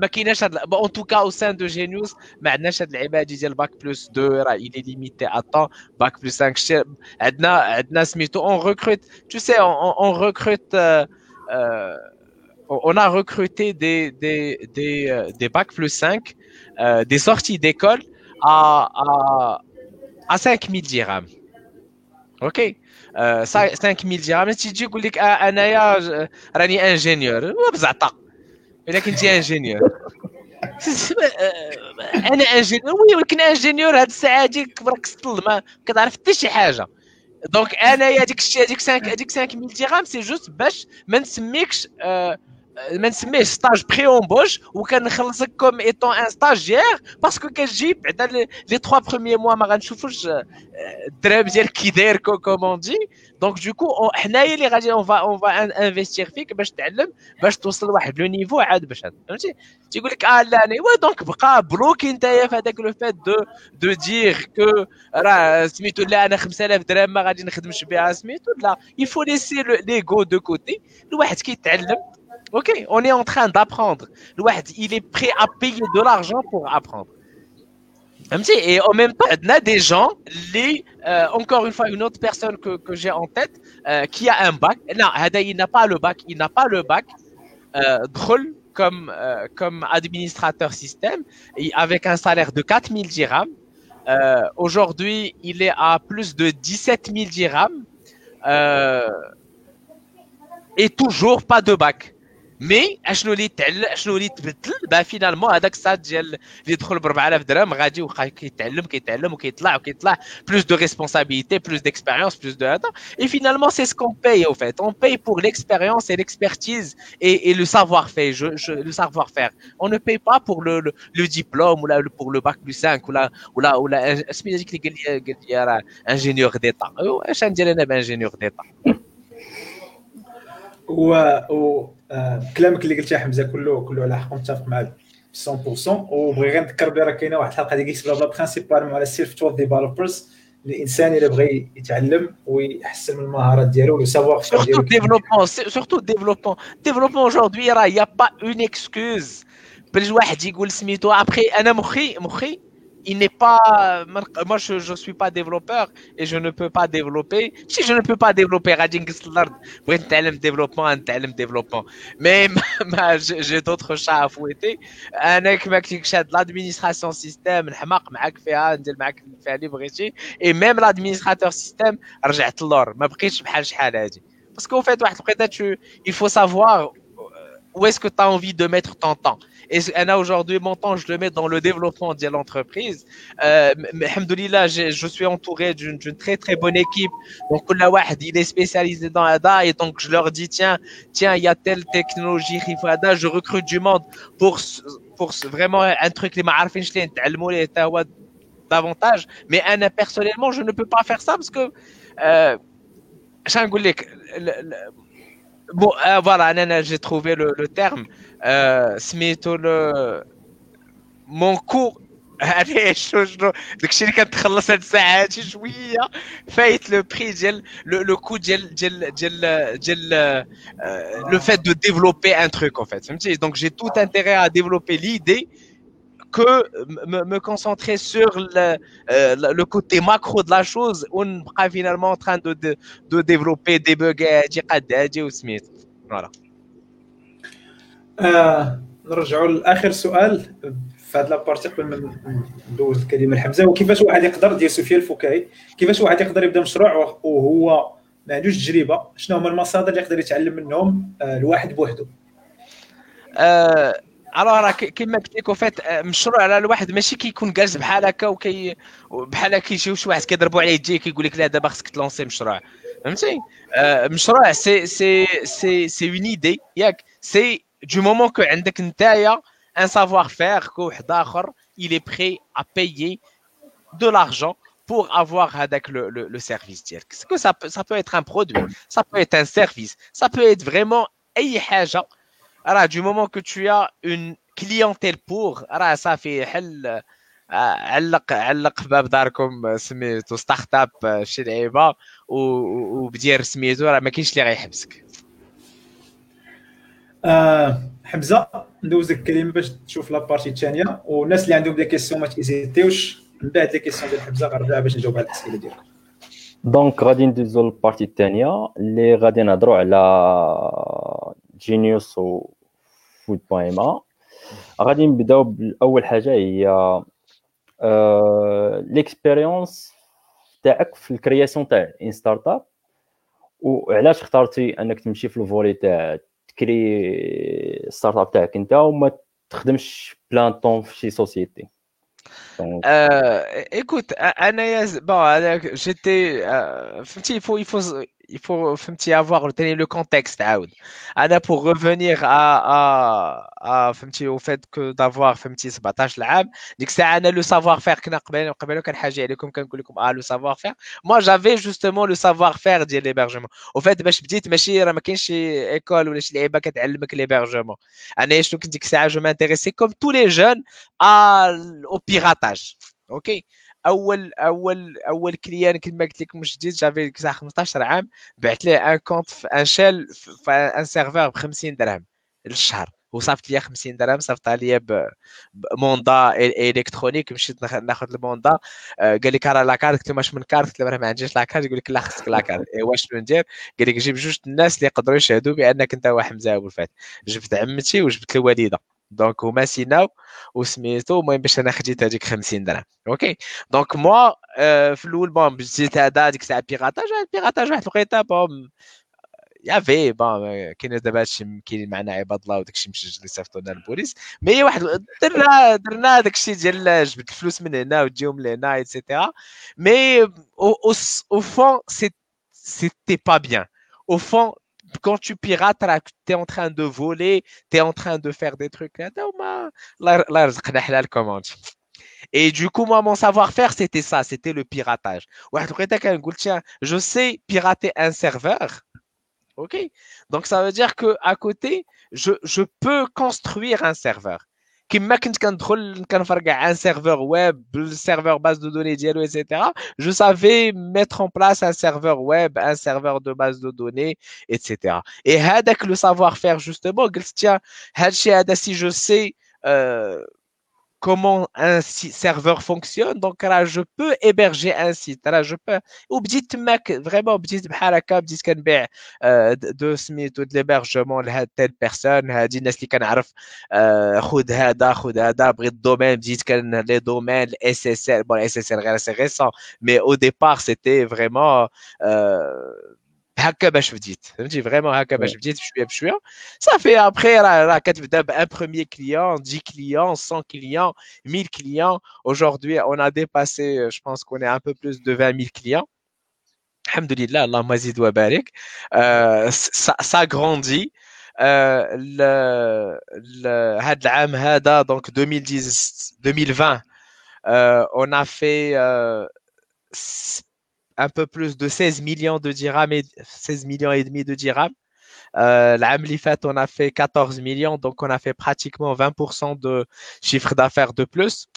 ما كايناش هاد اون توكا او سان دو جينيوس ما عندناش هاد اللعيبه ديال باك بلس 2 راه الي ليميتي ا طون باك بلس 5 عندنا عندنا سميتو اون ريكروت تو سي اون ريكروت on a recruté des, des, des, des bacs plus 5, euh, des sorties d'école à, à, à 5000 dirhams. Ok euh, 5000 dirhams. Si tu dis que je suis ingénieur, بزعطا الا كنتي إنجينيور. أنا إنجينيور. وي ولكن إنجينيور هاد الساعة هادي كبرك سطل ما كتعرف حتى شي حاجة. دونك انايا هذيك الشيء هذيك 5 هذيك 5000 درهم سي جوست باش ما نسميكش آه ما نسميهش ستاج بري اونبوش وكنخلصك كوم ايتون ان ستاجير باسكو كتجي بعدا لي تخوا بروميي موا ما غنشوفوش الدرهم ديالك كي داير كومون دي دونك دوكو حنايا اللي غادي اون فا اون فا انفستيغ فيك باش تعلم باش توصل لواحد لو نيفو عاد باش فهمتي تيقول لك اه لا انا دونك بقى بلوكي نتايا في هذاك لو فات دو دو دير كو راه سميتو لا انا 5000 درهم ما غادي نخدمش بها سميتو لا يفو ليسي ليغو دو كوتي الواحد كيتعلم Ok, on est en train d'apprendre. Il est prêt à payer de l'argent pour apprendre. Et en même temps, il y a des gens, les, euh, encore une fois, une autre personne que, que j'ai en tête, euh, qui a un bac. Non, il n'a pas le bac. Il n'a pas le bac. Euh, drôle comme, euh, comme administrateur système, avec un salaire de 4000 dirhams. Aujourd'hui, il est à plus de 17 000 dirhams. Et toujours pas de bac. مي اشنو اللي تعلم اشنو اللي تبدل با فينالمون هذاك الساعه ديال اللي يدخل ب 4000 درهم غادي وبقى كيتعلم كيتعلم وكيطلع وكيطلع بلوس دو ريسبونسابيلتي بلوس ديكسبيريونس بلوس دو هذا اي فينالمون سي سكون باي او فيت اون باي بور ليكسبيريونس اي ليكسبرتيز اي اي لو سافوار في لو سافوار فير اون ne paye pas pour le, le, le diplôme ou la, pour le bac plus 5 ولا ولا ولا سميتو ديك اللي قال لي قال لي راه انجينيور ديتا اش غندير انا بانجينيور ديتا و, و آه، كلامك اللي قلتيه حمزة كله كله على حق متفق معك 100% وبغي غير نذكر بها راه كاينة واحد الحلقة ديال كيكس بلا برينسيبالمون على سيلف تول ديفلوبرز الإنسان إلا بغى يتعلم ويحسن من المهارات ديالو لو سافوار فير ديالو. ديفلوبمون سورتو ديفلوبمون ديفلوبمون اجوردي راه يا با اون اكسكوز باش واحد يقول سميتو ابخي أنا مخي مخي il n'est pas. Moi, je ne suis pas développeur et je ne peux pas développer. Si je ne peux pas développer, développement, développement. Mais j'ai d'autres chats à fouetter. L'administration système, et même l'administrateur système, parce qu'au fait, il faut savoir où est-ce que tu as envie de mettre ton temps. Et aujourd'hui, mon temps, je le mets dans le développement de l'entreprise. Euh, je suis entouré d'une très très bonne équipe. Donc, il est spécialisé dans ADA et donc je leur dis, tiens, tiens, il y a telle technologie, je recrute du monde pour, pour vraiment un truc, les davantage. Mais personnellement, je ne peux pas faire ça parce que, euh, Bon, euh, voilà, j'ai trouvé le, le terme. Euh, le... mon cours علاش داكشي اللي كتخلص هاد الساعه هادشي شويه فايت لو بري ديال لو كو ديال ديال ديال ديال لو فات دو ديفلوبي ان تروك en fait فهمتي دونك جي tout intérêt à développer l'idée que me, me concentrer sur le, euh, le, côté macro de la chose. On est finalement en train de, de, de développer, débugger, voilà. آه نرجعوا لآخر سؤال. في هذه لابارتي قبل ما ندوز الكلمة لحمزه وكيفاش واحد يقدر ديال سفيان الفكاهي؟ كيفاش واحد يقدر يبدأ مشروع؟ وهو ما عندوش تجربة. شنو هما المصادر اللي يقدر يتعلم منهم؟ آه، الواحد بوحدو. أه راه كيما قلت لك وفات مشروع على الواحد ماشي كيكون جالس بحال هكا وكي بحال كيجيو شي واحد كيضربوا عليه يجي كيقول لك لا دابا خصك تلونسي مشروع فهمتي أه مشروع سي سي سي سي اون ايدي ياك سي دو مومون كو عندك نتايا ان سافوار فير كو واحد اخر il est prêt à payer de l'argent pour avoir avec le, le, le service C'est que ça, ça peut être un produit, ça peut être un service, ça peut être vraiment alors, du moment que tu as une clientèle pour راه صافي حل علق علق باب داركم سميتو ستارت اب شي لعيبه وبدير سميتو راه ما كاينش اللي غيحبسك آه حمزه ندوزك الكلمة باش تشوف لابارتي الثانية والناس اللي عندهم دي كيسيون ما تيزيتيوش من بعد لي كيسيون ديال حمزه غنرجع باش نجاوب على الاسئله ديالكم دونك غادي ندوزو للبارتي الثانية اللي غادي نهضروا على جينيوس و فود إم غادي نبداو باول حاجة هي ليكسبيريونس تاعك في الكرياسيون تاع ان ستارت اب وعلاش اخترتي أنك تمشي في الفولي تاع تكري ستارت اب تاعك أنت وما تخدمش بلان طون في شي سوسيتي Euh, écoute, bon, j'étais, euh, il faut, il faut, il faut avoir le contexte. Ana pour revenir à, à, à au fait que d'avoir ce bataille là, que c'est le savoir-faire qui n'a pas le savoir-faire. Moi, j'avais justement le savoir-faire de l'hébergement. Au fait, je me dis, mais ما كاينش école ولا شي لعيبه كتعلمك l'hébergement. انا شنو كنت ديك الساعه je m'intéressais comme tous les jeunes à au piratage. OK أول أول أول كليان كما قلت لك مش جديد جافي 15 عام بعت ليه ان كونت في ان شيل في ان سيرفر ب 50 درهم للشهر. وصافت لي 50 درهم صافطها لي بموندا إلكترونيك. مشيت ناخذ الموندا آه، قال لك راه لاكارت قلت له واش من كارت قلت له ما عنديش لاكارت يقول لك لا خصك لاكارت إيه واش ندير قال لك جيب جوج الناس اللي يقدروا يشهدوا بأنك أنت واحد مزاوب الفات جبت عمتي وجبت الوالده دونك هما سيناو وسميتو المهم باش أنا خديت هذيك 50 درهم. أوكي دونك موا في الأول بون بديت هذا ديك الساعة بيغاتاج بيغاتاج واحد الوقيته بون يافي بون كاين دابا هادشي كاين معنا عباد الله وداك الشيء مشى اللي صيفطوا لنا البوليس مي واحد درنا درنا داك الشيء ديال جبت الفلوس من هنا وتجيهم لهنا ايتترا مي أو فون سيتي با بيان au fond, quand tu pirates, tu es en train de voler, tu es en train de faire des trucs. Et du coup, moi, mon savoir-faire, c'était ça, c'était le piratage. Je sais pirater un serveur. OK Donc, ça veut dire que à côté, je peux construire un serveur كما كنت كندخل كنفرقع ان سيرفور ويب بالسيرفور باز دو دوني ديالو ايتترا جو سافي ميتر ان بلاس ان سيرفور ويب ان سيرفور دو باز دو دوني ايتترا اي هذاك لو سافوار فير جوستومون قلت تيا هادشي هذا سي جو سي comment un serveur fonctionne. Donc là, je peux héberger un site. Là, je peux. Ou petit mec, vraiment, petit بحال petit كان بيع de سميتو de l'hébergement لهاد telle personne هادي الناس اللي كنعرف خذ هذا خذ هذا بغيت الدومين بديت كان لي دومين اس اس ال bon اس اس ال غير سي ريسون mais au départ c'était vraiment هكا باش بديت فهمتي فريمون هكا باش بديت بشويه بشويه صافي ابخي راه راه كتبدا بان بروميير كليون 10 كليون 100 كليون 1000 كليون aujourd'hui on a dépassé je pense qu'on est un peu plus de 20 000 clients الحمد لله اللهم زد وبارك ça grandit هذا العام هذا دونك 2010 2020 on a fait un peu plus de 16 millions de dirhams et 16 millions et demi de dirhams. Euh, fait, on a fait 14 millions, donc on a fait pratiquement 20% de chiffre d'affaires de plus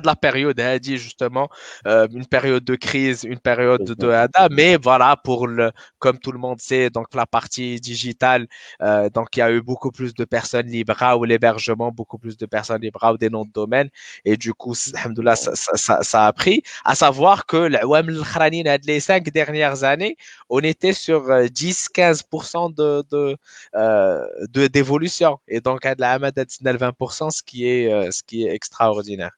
de la période a dit justement euh, une période de crise une période de hada. Mais voilà pour le comme tout le monde sait donc la partie digitale euh, donc il y a eu beaucoup plus de personnes libres ou l'hébergement beaucoup plus de personnes libres ou des noms de domaine et du coup ça, ça, ça, a pris. À savoir que les cinq dernières années on était sur 10 euh, 15% de de de d'évolution. Et donc à la 20% ce qui est ce qui est extraordinaire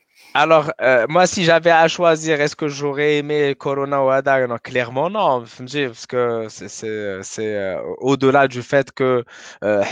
Alors, euh, moi, si j'avais à choisir, est-ce que j'aurais aimé Corona ou Ada non, Clairement, non. Parce que c'est euh, au-delà du fait que euh,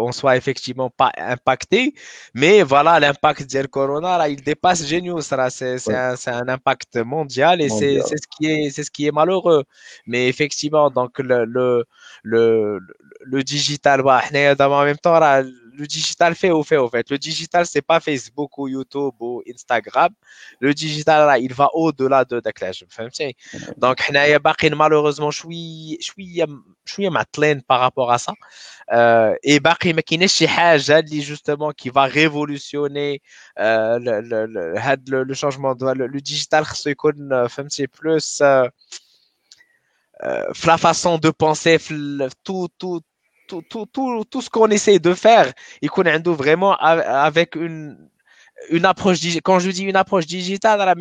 on soit effectivement pas impacté. Mais voilà, l'impact de Corona, là, il dépasse Genius. C'est un, un, impact mondial et c'est ce, qui est, ce qui est malheureux. Mais effectivement, donc le, le, le, le digital, bah, en même temps, là, le digital fait au fait au fait. Le digital, c'est pas Facebook ou YouTube ou Instagram. Le digital, là, il va au-delà de Declash. Donc, malheureusement, je suis, je suis, je suis معطلين par rapport à ça. Euh, et باقي ما كاينش شي حاجه اللي justement qui va révolutionner euh, le, le, le, le, changement de le, le digital خصو يكون فهمتي plus euh, euh, la façon de penser tout tout tout, tout, tout, tout ce qu'on essaie de faire, il connaît vraiment avec une, une approche quand je dis une approche digitale la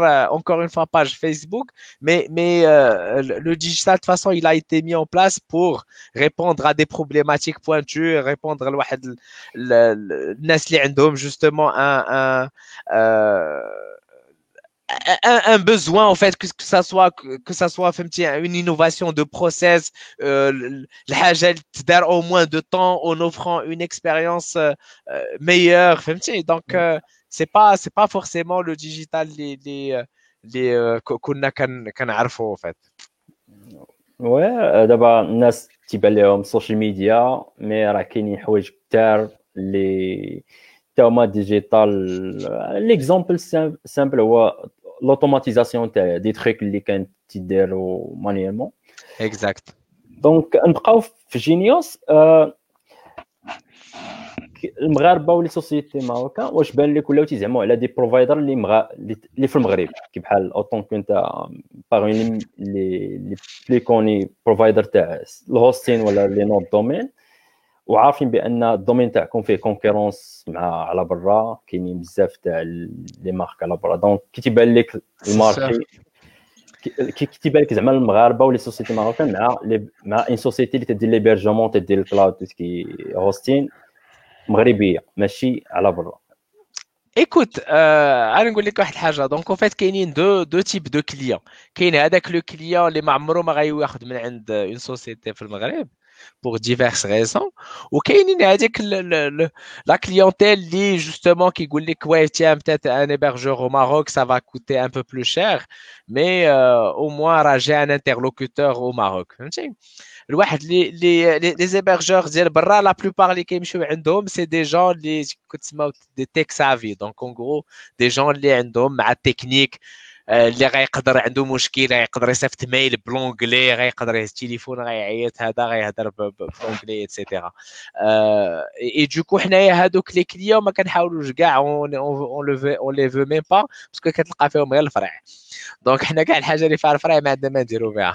euh, encore une fois page Facebook mais mais euh, le digital de toute façon il a été mis en place pour répondre à des problématiques pointues répondre à le, le, justement un, un euh, un, un, besoin en fait que, que ça soit que, que ça soit une innovation de process euh, au moins de temps en offrant une expérience euh, meilleure donc euh, c'est pas c'est pas forcément le digital les les les كنا كنعرفوا en fait ouais دابا الناس تيبان لهم السوشيال ميديا مي راه كاينين حوايج كثار اللي تا هما ديجيتال ليكزومبل سامبل هو l'automatisation des trucs اللي كانت تيداروا مانييرمون اكزاكت دونك نبقاو في جينيوس المغاربه ولا سوسيتي ماروكان واش بان لك ولاو تيزعموا على دي بروفايدر اللي مغا... اللي في المغرب كي بحال اوتون كنت باغي لي لي بلي كوني بروفايدر تاع الهوستين ولا لي نوت دومين وعارفين بأن الدومين تاعكم فيه كونكورونس مع على برا. كاينين بزاف تاع لي مارك على برا. دونك كي تيبان لك الماركي كي تيبان لك زعما المغاربة ولا سوسيتي ماروكان مع مع ان سوسيتي اللي تدير ليبرجمون تدير الكلاود كي هوستين مغربية ماشي على برا. ايكوت أنا نقول لك واحد الحاجة. دونك فات كاينين دو دو تيب دو كليون كاين هذاك لو كليون اللي ما عمره ما غياخذ من عند اون سوسيتي في المغرب. Pour diverses raisons ou la clientèle dit justement qui dit ouais tiens peut-être un hébergeur au Maroc ça va coûter un peu plus cher mais euh, au moins j'ai un interlocuteur au Maroc. Les, les, les hébergeurs la plupart les c'est des gens les des tech savvy donc en gros des gens les ma technique اللي غيقدر عنده مشكل يقدر يصيفط ميل بلونجلي غيقدر التليفون غيعيط هذا غيهضر بلونجلي اتسيتيرا اي دوكو حنايا هادوك لي كليون ما كنحاولوش كاع اون لي فو ميم با باسكو كتلقى فيهم غير الفرع. دونك حنا كاع الحاجة اللي فيها الفرع ما عندنا ما نديرو بها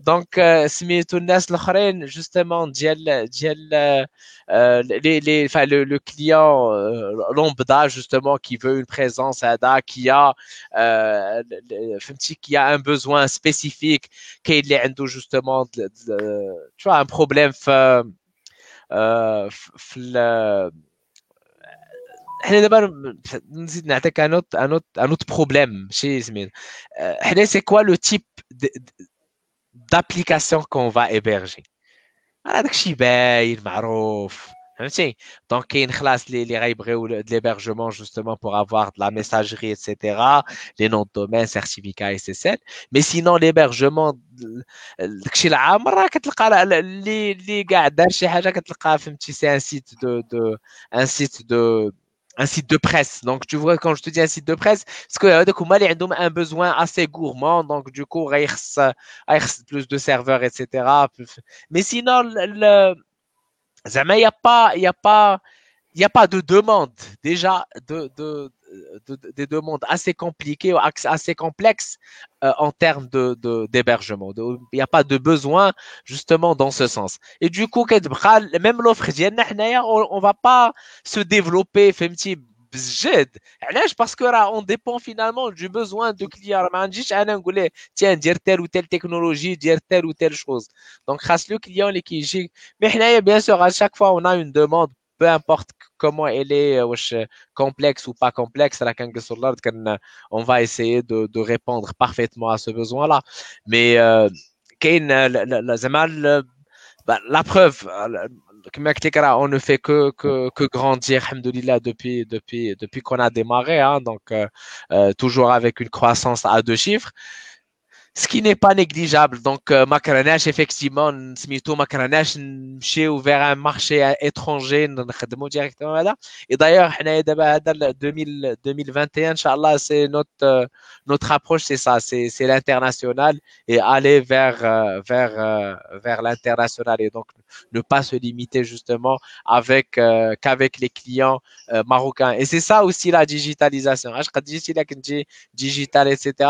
دونك سميتو الناس الاخرين جوستومون ديال ديال لي لي le, le client lambda justement qui veut une présence هذا qui a فهمتي qui a un besoin spécifique كاين اللي عنده justement tu vois un problème في في حنا دابا نزيد نعطيك ان اوت ان اوت ان اوت بروبليم ماشي زميل حنا سي كوا لو تيب d'application qu'on va héberger هذاك الشيء باين معروف فهمتي دونك كاين خلاص اللي اللي غيبغيو ليبرجمون جوستومون بور افوار de la messagerie etc les noms de domaine certificat SSL mais sinon l'hébergement داكشي العام راه كتلقى اللي اللي كاع دار شي حاجه كتلقى فهمتي سي ان سيت دو دو ان سيت دو un site de presse. Donc, tu vois, quand je te dis un site de presse, parce que euh, ont un besoin assez gourmand, donc du coup, plus de serveurs, etc. Mais sinon, le, il n'y a pas, il a pas, il n'y a pas de demande déjà de, des demandes assez compliquées, assez complexes euh, en termes d'hébergement. Il n'y a pas de besoin justement dans ce sens. Et du coup, même l'offre, eh, on ne va pas se développer, eh, parce que là, on dépend finalement du besoin du client eh, tiens dire telle ou telle technologie dire telle ou telle chose donc le client mais bien sûr à chaque fois on a une demande peu importe comment elle est euh, euh, complexe ou pas complexe la euh, on va essayer de, répondre parfaitement à ce besoin là mais euh, bah, la preuve on ne fait que, grandir, depuis, depuis, depuis qu'on a démarré, hein, donc toujours avec une croissance à deux chiffres ce qui n'est pas négligeable. Donc, euh, effectivement, Smito Macranache, chez ouvert un marché étranger, directement là. Et d'ailleurs, 2021, Inch'Allah, c'est notre, euh, notre approche, c'est ça, c'est, c'est l'international et aller vers, euh, vers, euh, vers l'international et donc ne pas se limiter justement avec, qu'avec les clients marocains. Et c'est ça aussi la digitalisation. Je dis, digital, etc.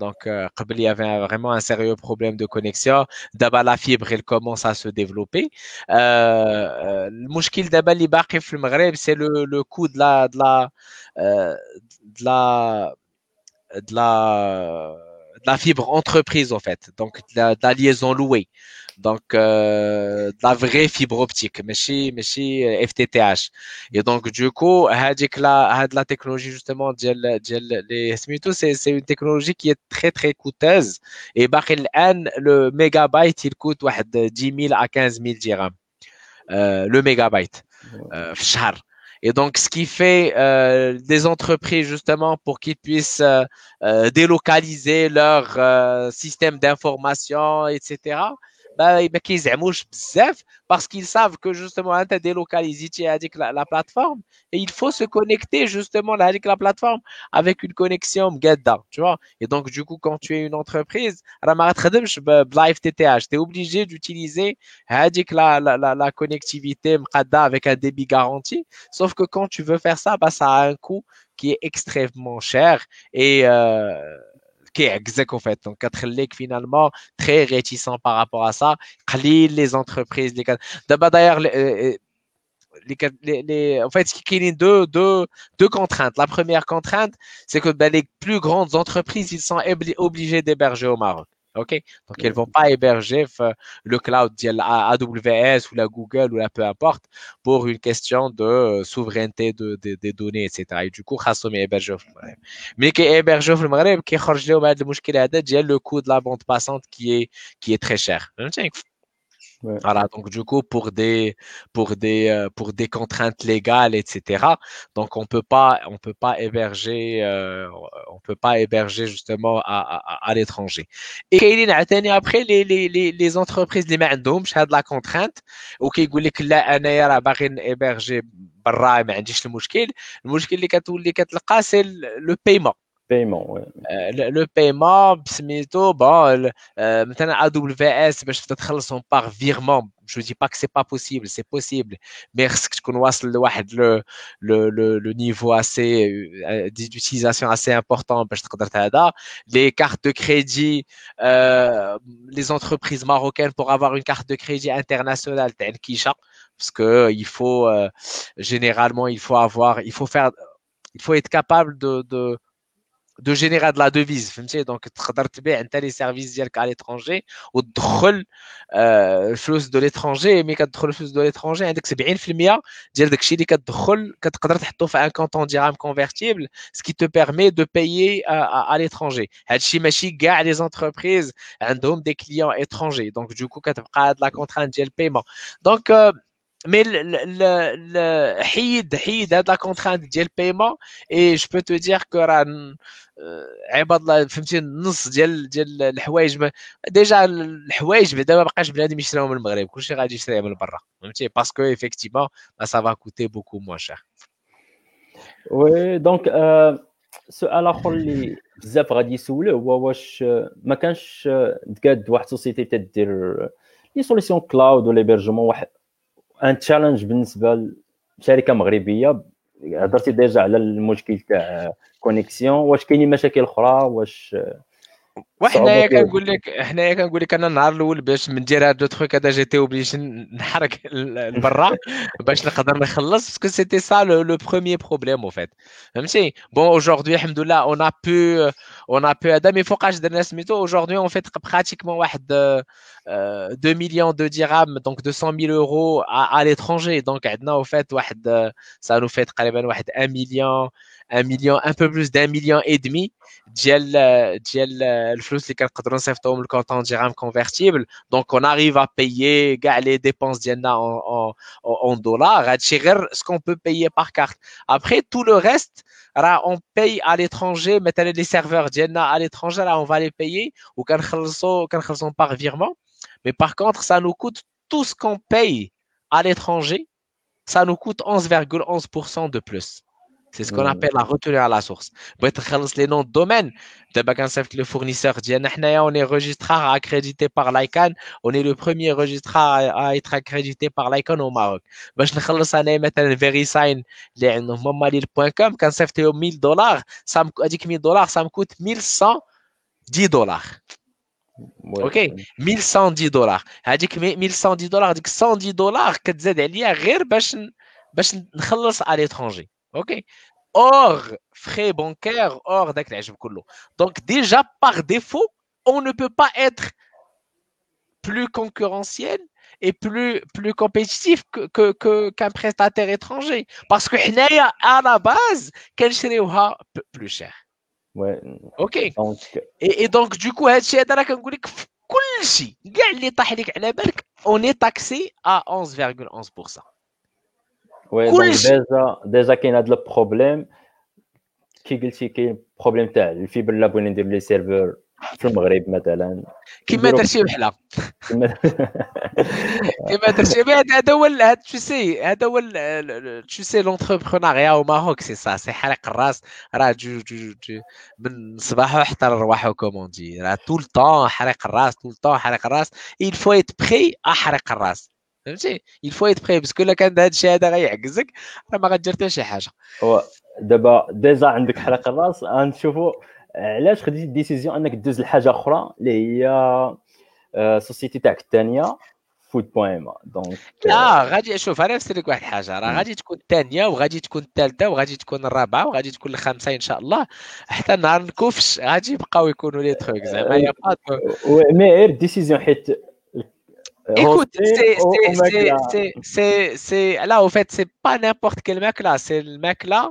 donc, euh, il y avait vraiment un sérieux problème de connexion. D'abord, la fibre, elle commence à se développer. Euh, le mouchkil d'abord, c'est le, le coût de la, de la, euh, de la, de la, de la fibre entreprise, en fait. Donc, de la liaison louée. Donc, euh, la vraie fibre optique, mais chez FTTH. Et donc, du coup, la, la technologie, justement, c'est une technologie qui est très, très coûteuse. Et le mégabyte, il coûte 10 000 à 15 000 dirhams. Euh, le mégabyte. Euh, et donc, ce qui fait euh, des entreprises, justement, pour qu'ils puissent euh, euh délocaliser leur euh, système d'information, etc., ما كيزعموش بزاف parce qu'ils savent que justement انت délocalisé هذيك la, la plateforme et il faut se connecter justement avec la plateforme avec une connexion مقاده tu vois et donc du coup quand tu es une entreprise راه ما غتخدمش بلا FTTH tu es obligé d'utiliser هذيك la, la, la, la connectivité مقاده avec un débit garanti sauf que quand tu veux faire ça bah ça a un coût qui est extrêmement cher et euh, كيعكزك en fait donc كتخليك finalement très réticent par rapport à ça قليل les entreprises les d'abord d'ailleurs les, les, les, en fait, il y a deux, deux, deux contraintes. La première contrainte, c'est que ben, les plus grandes entreprises, ils sont obligés d'héberger au Maroc. OK? Donc, ils ne vont pas héberger le cloud AWS ou la Google ou la peu importe pour une question de euh, souveraineté de, de, des données, etc. Et du coup, ils héberger Mais qui hébergent le Maghreb, qui le coût de la bande passante qui est, qui est très cher. فهمتي؟ voilà, donc du coup, pour des, pour des, euh, pour des contraintes légales, etc. Donc on peut pas, on peut pas héberger, euh, on peut pas héberger justement à, à, à l'étranger. Et après les, les, les, les entreprises les معندهمش هاد la contrainte وكيقول لك لا انايا راه باغي héberger برا ما عنديش المشكل المشكل اللي كتولي كتلقى سي لو paiement paiement ouais. euh, le, paiement سميتو bon euh, maintenant AWS باش تتخلصهم par virement je dis pas que c'est pas possible c'est possible mais خصك تكون واصل لواحد le le le, le niveau assez euh, d'utilisation assez important باش تقدر هذا les cartes de crédit euh, les entreprises marocaines pour avoir une carte de crédit internationale تاع الكيشه parce que il faut euh, généralement il faut avoir il faut faire il faut être capable de de de générer de la devise فهمتي دونك تقدر تبيع انت لي سيرفيس ديالك على ليترونجي وتدخل الفلوس دو ليترونجي مي كتدخل الفلوس دو ليترونجي عندك 70% ديال داكشي اللي كتدخل كتقدر تحطو في ان كونتون ديرام كونفرتيبل سكي تو بيرمي دو بايي à l'étranger هادشي ماشي كاع لي زونتربريز عندهم دي كليون étrangers دونك دوكو كتبقى هاد لا كونترانت ديال البايمون دونك mais le حيد حيد هاد لا كونترانت ديال البايمون اي جو بو تو دير كو راه عباد الله فهمتي النص ديال ديال الحوايج ديجا الحوايج بعدا ما بقاش بنادم يشريهم من المغرب كلشي غادي يشريها من برا فهمتي باسكو ايفيكتيفمون سا فا كوتي بوكو موان شير وي دونك سؤال اخر اللي بزاف غادي يسولوه هو واش ما كانش تقاد واحد سوسيتي تدير لي سوليسيون كلاود ولا بيرجمون واحد أن تشالنج بالنسبة لشركة مغربية هضرتي ديجا على المشكل تاع كونيكسيون واش كاينين مشاكل أخرى؟ واش وحنايا كنقول لك حنايا كنقول لك أنا النهار الأول باش ندير هاد لو تخوك هذا جيتي اوبليجي نحرك لبرا باش نقدر نخلص باسكو سيتي سا لو بروميير بروبليم أو فيت فهمتي؟ بون اوجوردي الحمد لله اون ا بو اون ا بو هذا مي فوقاش درنا سميتو اوجوردي اون فيت براتيكمون واحد 2 مليون دو ديرام دونك 200 000 اورو à l'étranger donc عندنا او فيت واحد سا نو فيت تقريبا واحد 1 مليون 1 million, un peu plus d'un million et demi ديال ديال الفلوس اللي كنقدروا نصيفطوهم للكونتون ديرام convertible donc on arrive à payer كاع les dépenses ديالنا en, en, en dollars هادشي غير ce qu'on peut payer par carte après tout le reste راه on paye à l'étranger, mettez les serveurs à l'étranger, là, on va les payer ou quand par virement. Mais par contre, ça nous coûte tout ce qu'on paye à l'étranger, ça nous coûte 11,11% ,11 de plus. c'est ce qu'on appelle la retenue à la source. بغيت نخلص les noms de domaine. دابا كنصيفط le fournisseur ديالنا حنايا on est registrar accrédité par l'ICANN. On est le premier registrar à être accrédité par l'ICANN au Maroc. باش نخلص انايا مثلا VeriSign اللي عندهم هما لي كوم كنصيفط لهم 1000 دولار هذيك 1000 دولار ça me coûte 1110 دولار. اوكي 1110 دولار هذيك 1110 دولار هذيك 110 دولار كتزاد عليا غير باش باش نخلص على l'étranger. OK Hors frais bancaires, hors Donc déjà, par défaut, on ne peut pas être plus concurrentiel et plus, plus compétitif qu'un que, que, prestataire étranger. Parce que à la base, qu'elle serait plus cher? Ouais. OK. Donc... Et, et donc, du coup, on est taxé à 11,11%. وي دونك ديجا ديجا كاين هذا البروبليم كي قلتي كاين بروبليم تاع الفيبر لا بغينا ندير لي سيرفور في المغرب مثلا كيما درتي بحلا كيما درتي هذا هو هذا تو سي هذا هو تو سي لونتربرونيا أو ماروك سي سا سي حرق الراس راه جو جو من صباحو حتى لرواحو كوموندي راه طول طون حرق الراس طول طون حرق الراس il faut être prêt احرق الراس فهمتي؟ Il faut être prêt باسكو الا كان هذا الشيء هذا غيعكزك راه ما غدير حتى شي حاجة دابا ديجا عندك حرق الراس غنشوفوا علاش خديتي الديسيزيون أنك دوز لحاجة أخرى؟ اللي هي سوسيتي تاعك الثانية فود بويما دونك لا غادي شوف أنا نفسر لك واحد الحاجة. راه غادي تكون الثانية وغادي تكون الثالثة وغادي تكون الرابعة وغادي تكون الخامسة إن شاء الله. حتى النهار نكوفش غادي يبقاو يكونوا لي تروك زعما مي غير ديسيزيون حيت Écoute, c'est là, au fait, c'est pas n'importe quel mec là, c'est le mec là, euh,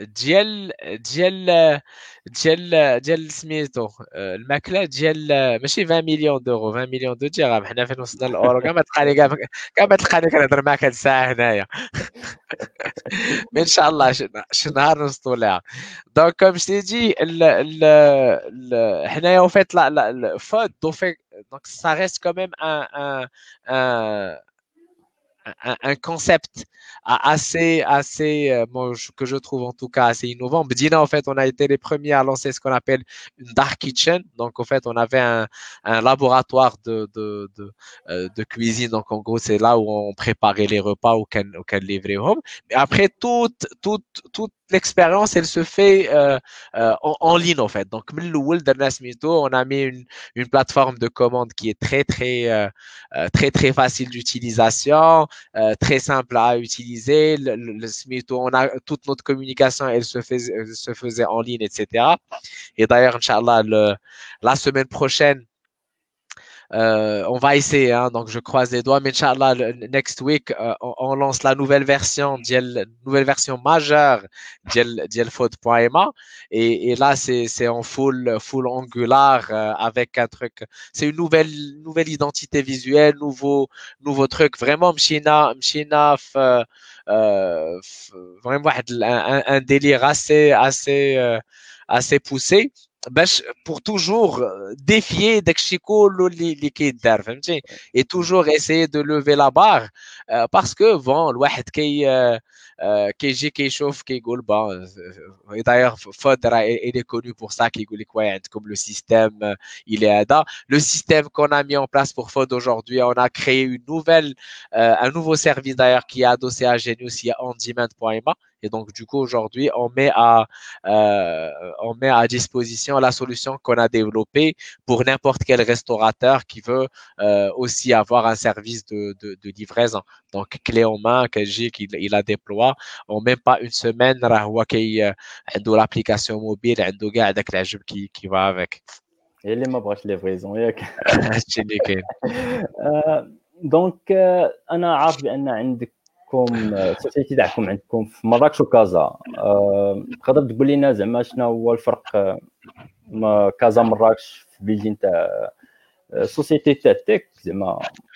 ديال ديال ديال ديال سميتو الماك لا ديال ماشي 20 مليون دورو 20 مليون دو درهم حنا فين وصلنا الأورو. كاع ما تلقاني كاع ما تلقاني كنهضر معاك هاد الساعة هنايا. إن شاء الله شي نهار نوصلوا لها دونك كوم جو دي حنايا وفيت لا فوت دو في donc ça reste quand même un, concept assez, assez moi, que je trouve en tout cas assez innovant. Bedina, en fait, on a été les premiers à lancer ce qu'on appelle une dark kitchen. Donc, en fait, on avait un, un laboratoire de, de, de, de, cuisine. Donc, en gros, c'est là où on préparait les repas auxquels, auxquels livrer home. Mais après, toute, toute, toute l'expérience, elle se fait euh, euh, en, en, ligne, en fait. Donc, on a mis une, une plateforme de commande qui est très, très, euh, très, très facile d'utilisation, très simple à utiliser. Le, le, Smito, on a toute notre communication, elle se faisait, se faisait en ligne, etc. Et d'ailleurs, Inch'Allah, le, la semaine prochaine, euh, on va essayer, hein, donc je croise les doigts, mais Inch'Allah, next week, euh, on, on, lance la nouvelle version, nouvelle version majeure d'Elfod.ma. Et, et là, c'est en full, full angular euh, avec un truc. C'est une nouvelle, nouvelle identité visuelle, nouveau, nouveau truc. Vraiment, Mchina, Mchina, euh, vraiment un, un, délire assez, assez, assez poussé باش pour toujours défier داكشي كله اللي اللي كيدار فهمتي et toujours essayer de lever la barre parce que bon الواحد كي كيجي كيشوف كيقول بون d'ailleurs Fodra il est connu pour ça qu'il dit quoi comme le système il est là le système qu'on a mis en place pour Fod aujourd'hui on a créé une nouvelle un nouveau service d'ailleurs qui est adossé à Genius il y a ondemand.ma et donc, du coup, aujourd'hui, on met à, euh, on met à disposition la solution qu'on a développée pour n'importe quel restaurateur qui veut euh, aussi avoir un service de, de, de, livraison. Donc, clé en main, que j'ai qu'il il a هو أو ميم با اون سيمين راه هو كي عنده لابليكاسيون موبيل عنده كاع داك العجب كي كي افيك هي اللي ما بغاش لي فريزون ياك هادشي اللي كاين دونك أنا عارف بان عندكم السوسيتي تاعكم عندكم في مراكش وكازا تقدر تقول لنا زعما شنو هو الفرق ما كازا مراكش في بيجين تاع السوسيتي تاع تيك زعما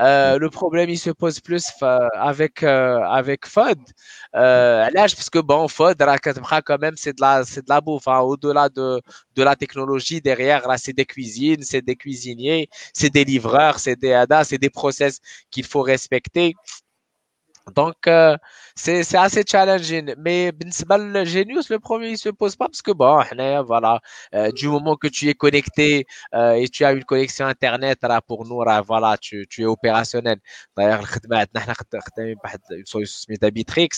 Euh, le problème, il se pose plus avec euh, avec FOD. Euh, parce que bon, FOD, quand même, c'est de la c'est de la bouffe. Hein. Au-delà de de la technologie derrière, là, c'est des cuisines, c'est des cuisiniers, c'est des livreurs, c'est des ADA, c'est des process qu'il faut respecter. Donc, euh, c'est, c'est assez challenging. Mais le Genius, le premier, il se pose pas parce que, bon, voilà, euh, du moment que tu es connecté euh, et tu as une connexion Internet là, pour nous, là, voilà, tu, tu es opérationnel. D'ailleurs, une solution Bitrix.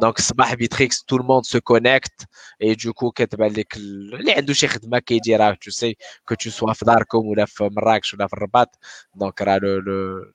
Donc, Bitrix, tout le monde se connecte et du coup, tu sais, que tu sois à Darkom ou à Marrakech ou à Rabat. Donc, là, le, le,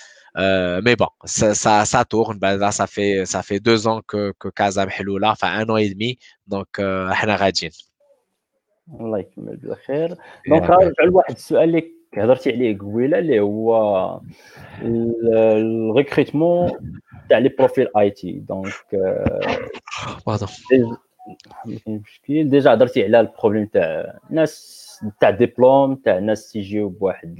mais bon, ça, ça, ça tourne. Ben là, ça fait, ça fait deux ans que, que Kazam là, enfin un an et demi. Donc, احنا غاديين. الله يكمل بالخير. دونك نرجع لواحد السؤال اللي هضرتي عليه قبيله اللي هو الريكروتمون تاع لي بروفيل اي تي دونك باردون ما كاين مشكل ديجا هضرتي على البروبليم تاع ناس تاع ديبلوم تاع ناس تيجيو بواحد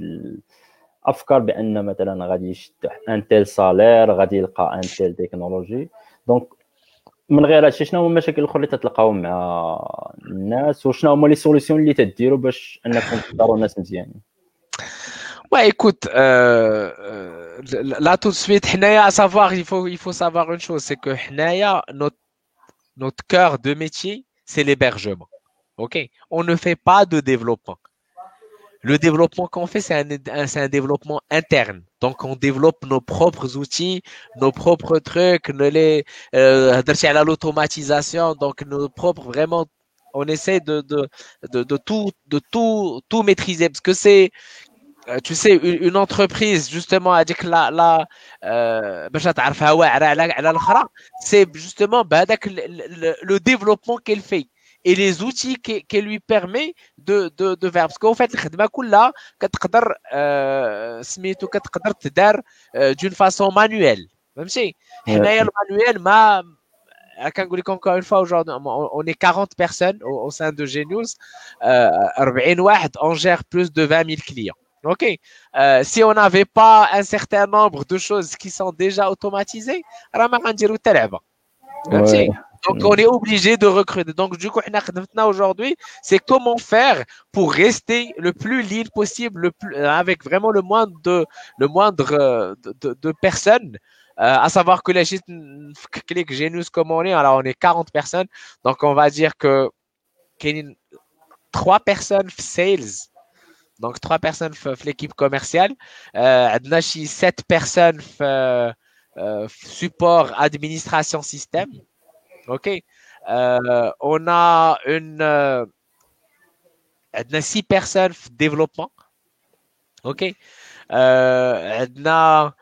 افكار بان مثلا غادي يشطح ان تيل سالير غادي يلقى ان تيل تكنولوجي دونك من غير هادشي شنو هما المشاكل الاخرى اللي تتلقاو مع الناس وشنو هما لي سوليسيون اللي تديروا باش انكم تختاروا الناس مزيانين Ouais, écoute, euh, euh, là tout de suite, à savoir, il faut, il faut savoir une chose, c'est que notre, notre cœur de métier, c'est l'hébergement. Ok, on ne fait pas de développement. Le développement qu'on fait, c'est un, un, développement interne. Donc, on développe nos propres outils, nos propres trucs, les, euh, l'automatisation, donc nos propres, vraiment, on essaie de, de, de, tout, de tout, tout maîtriser. Parce que c'est, euh, tu sais, une, entreprise, justement, a dit que la, la, euh, c'est justement, bah, le, le développement qu'elle fait et les outils qui, qui lui permet de, de, de faire. Parce qu'en fait, الخدمة كلها كتقدر سميتو كتقدر تدار d'une façon manuelle. فهمتي؟ حنايا المانويل ما كنقول لك encore une fois aujourd'hui on est 40 personnes au, au sein de Genius 40 واحد on gère plus de 20 000 clients. Ok. Euh, si on n'avait pas un certain nombre de choses qui sont déjà automatisées, راه ما غنديرو حتى لعبه. فهمتي؟ Donc, on est obligé de recruter. Donc, du coup, aujourd'hui, c'est comment faire pour rester le plus lean possible, le plus, avec vraiment le moindre de, le moindre de, de, de personnes. Euh, à savoir que les clic Genius comme on est, alors on est 40 personnes. Donc, on va dire que trois personnes sales. Donc, trois personnes l'équipe commerciale. Euh, 7 personnes euh, support administration système. OK. Euh, on a une. Euh, six personnes développement. OK. Euh, on a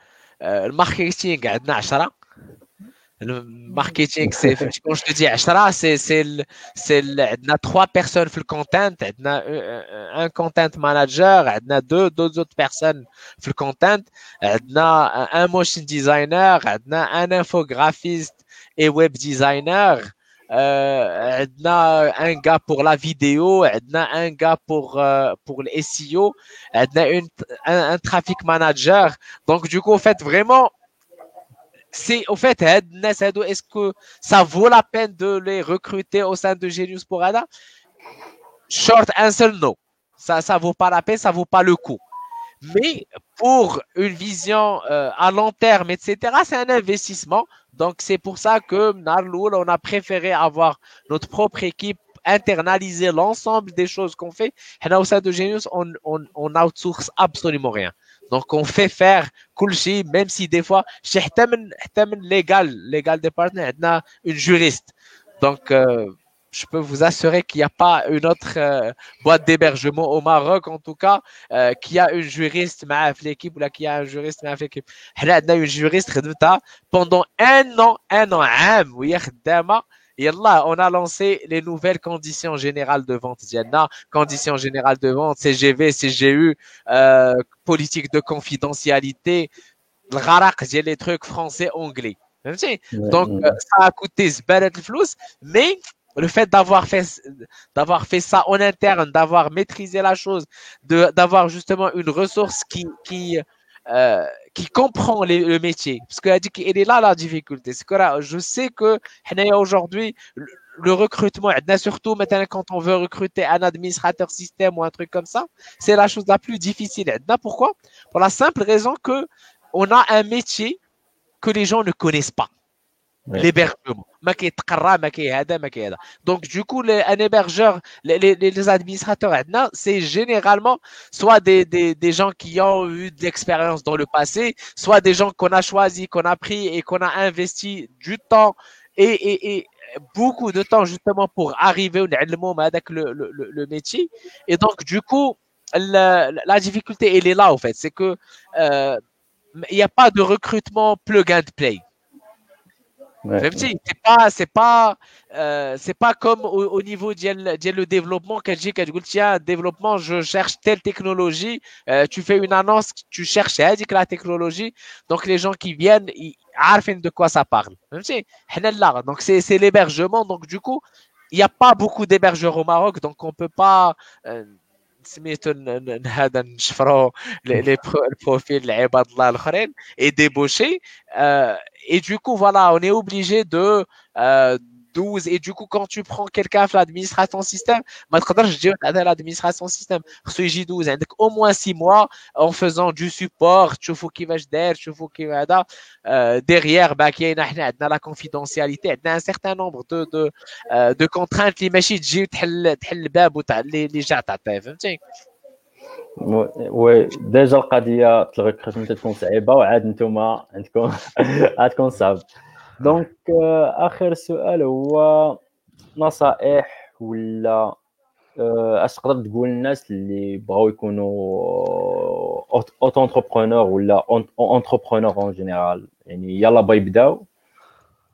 euh, le marketing, on a 10. Le marketing, c'est, quand je te dis 10, c'est, c'est, c'est, on a trois personnes dans le content, on a un content manager, on a deux, deux autres personnes dans le content, on a un motion designer, on a un infographiste, et web designer. Euh, un gars pour la vidéo, un gars pour euh, pour le SEO, un, un, traffic manager. Donc du coup, en fait, vraiment, c'est au fait, est-ce que ça vaut la peine de les recruter au sein de Genius pour Ada? Short answer, no. Ça, ça vaut pas la peine, ça vaut pas le coup. Mais pour une vision euh, à long terme, etc., c'est un investissement. Donc c'est pour ça que Narloul, on a préféré avoir notre propre équipe internaliser l'ensemble des choses qu'on fait. Au sein de Genius, on, on, on outsource absolument rien. Donc, on fait faire cool même si des fois, chez légal, légal département, on a une juriste. Donc, euh, je peux vous assurer qu'il n'y a pas une autre euh, boîte d'hébergement au Maroc, en tout cas, euh, qui a une juriste avec l'équipe ou là qui a un juriste avec l'équipe. On a une juriste pendant un an, un an, un an, là, on a lancé les nouvelles conditions générales de vente. Diana, conditions générales de vente, CGV, CGU, euh, politique de confidentialité, le les trucs français, anglais. Donc, euh, ça a coûté ce flous, mais le fait d'avoir fait d'avoir fait ça en interne, d'avoir maîtrisé la chose, de d'avoir justement une ressource qui qui euh, qui comprend le métier. Parce qu'elle dit qu'elle est là la difficulté. C'est que je sais que aujourd'hui, le recrutement, surtout maintenant quand on veut recruter un administrateur système ou un truc comme ça, c'est la chose la plus difficile. Pourquoi? Pour la simple raison que on a un métier que les gens ne connaissent pas l'hébergement. Donc du coup les, un hébergeur les, les, les administrateurs c'est généralement soit des, des, des, gens qui ont eu de l'expérience dans le passé soit des gens qu'on a choisi qu'on a pris et qu'on a investi du temps et, et, et beaucoup de temps justement pour arriver au avec le, le, le, métier. Et donc du coup la, la difficulté elle est là en fait. C'est que euh, il n'y a pas de recrutement plug and play c'est pas c'est pas euh, c'est pas comme au, niveau de le développement dit qu'elle tiens développement je cherche telle technologie euh, tu fais une annonce tu cherches que la technologie donc les gens qui viennent ils savent de quoi ça parle. Donc c'est c'est l'hébergement donc du coup il n'y a pas beaucoup d'hébergeurs au Maroc donc on peut pas euh, سميتو هذا نشفروا لي بروفيل العباد الله الاخرين اي ديبوشي et du coup voilà on est obligé de euh, 12 et du coup quand tu prends quelqu'un à l'administration système ما تقدرش تجي à l'administration système خصو يجي 12 عندك au moins 6 mois en faisant du support تشوفوا كيفاش داير تشوفوا كيف هذا derrière bah كاينه حنا عندنا la confidentialité عندنا un certain nombre de de de contraintes اللي ماشي تجي تحل تحل الباب وتاع اللي جا تعطيه فهمتي وي ديجا القضيه الريكروتمنت تكون صعيبه وعاد نتوما عندكم عندكم صعب دونك آخر سؤال هو نصائح ولا اش تقدر تقول للناس اللي بغاو يكونوا اوتو انتربرونور ولا انتربرونور اون جينيرال يعني يلا با يبداو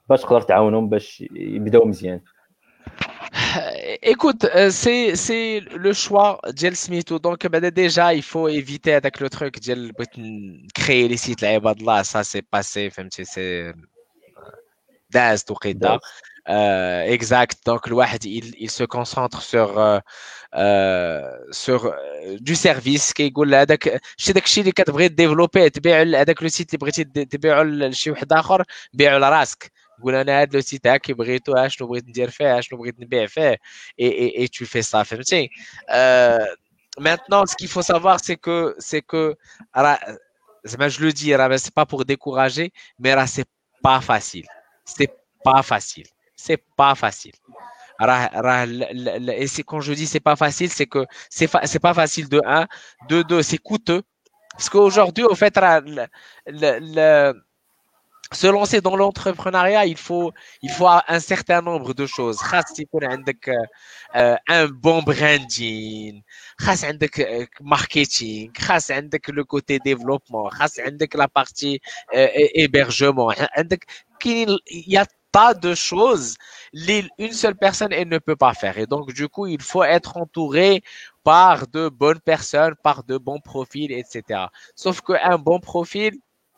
باش تقدر تعاونهم باش يبداو مزيان euh, c'est, c'est le choix d'El Smitho. Donc, ben, déjà, il faut éviter avec le truc de créer les sites là, ça c'est passé, c'est داز توقيته exact donc le il, il se concentre sur euh, euh, sur euh, du service كيقول هذاك شي داك الشيء اللي كتبغي ديفلوبي تبيع هذاك لو سيت اللي بغيتي تبيعو لشي واحد اخر بيعو لراسك قول انا هذا لو سيت هاكي بغيتو اشنو بغيت ندير فيه اشنو بغيت نبيع فيه اي اي اي تو في سا فهمتي maintenant ce qu'il faut savoir c'est que c'est que زعما je le dis c'est pas pour décourager mais là c'est pas facile c'est pas facile. C'est pas facile. Et c'est quand je dis c'est pas facile, c'est que c'est pas facile de un, de deux, c'est coûteux. Parce qu'aujourd'hui, au fait, le, se lancer dans l'entrepreneuriat, il faut, il faut un certain nombre de choses. un bon branding, un marketing, le côté développement, la partie hébergement. Il y a pas de choses une seule personne elle ne peut pas faire. Et donc du coup, il faut être entouré par de bonnes personnes, par de bons profils, etc. Sauf qu'un bon profil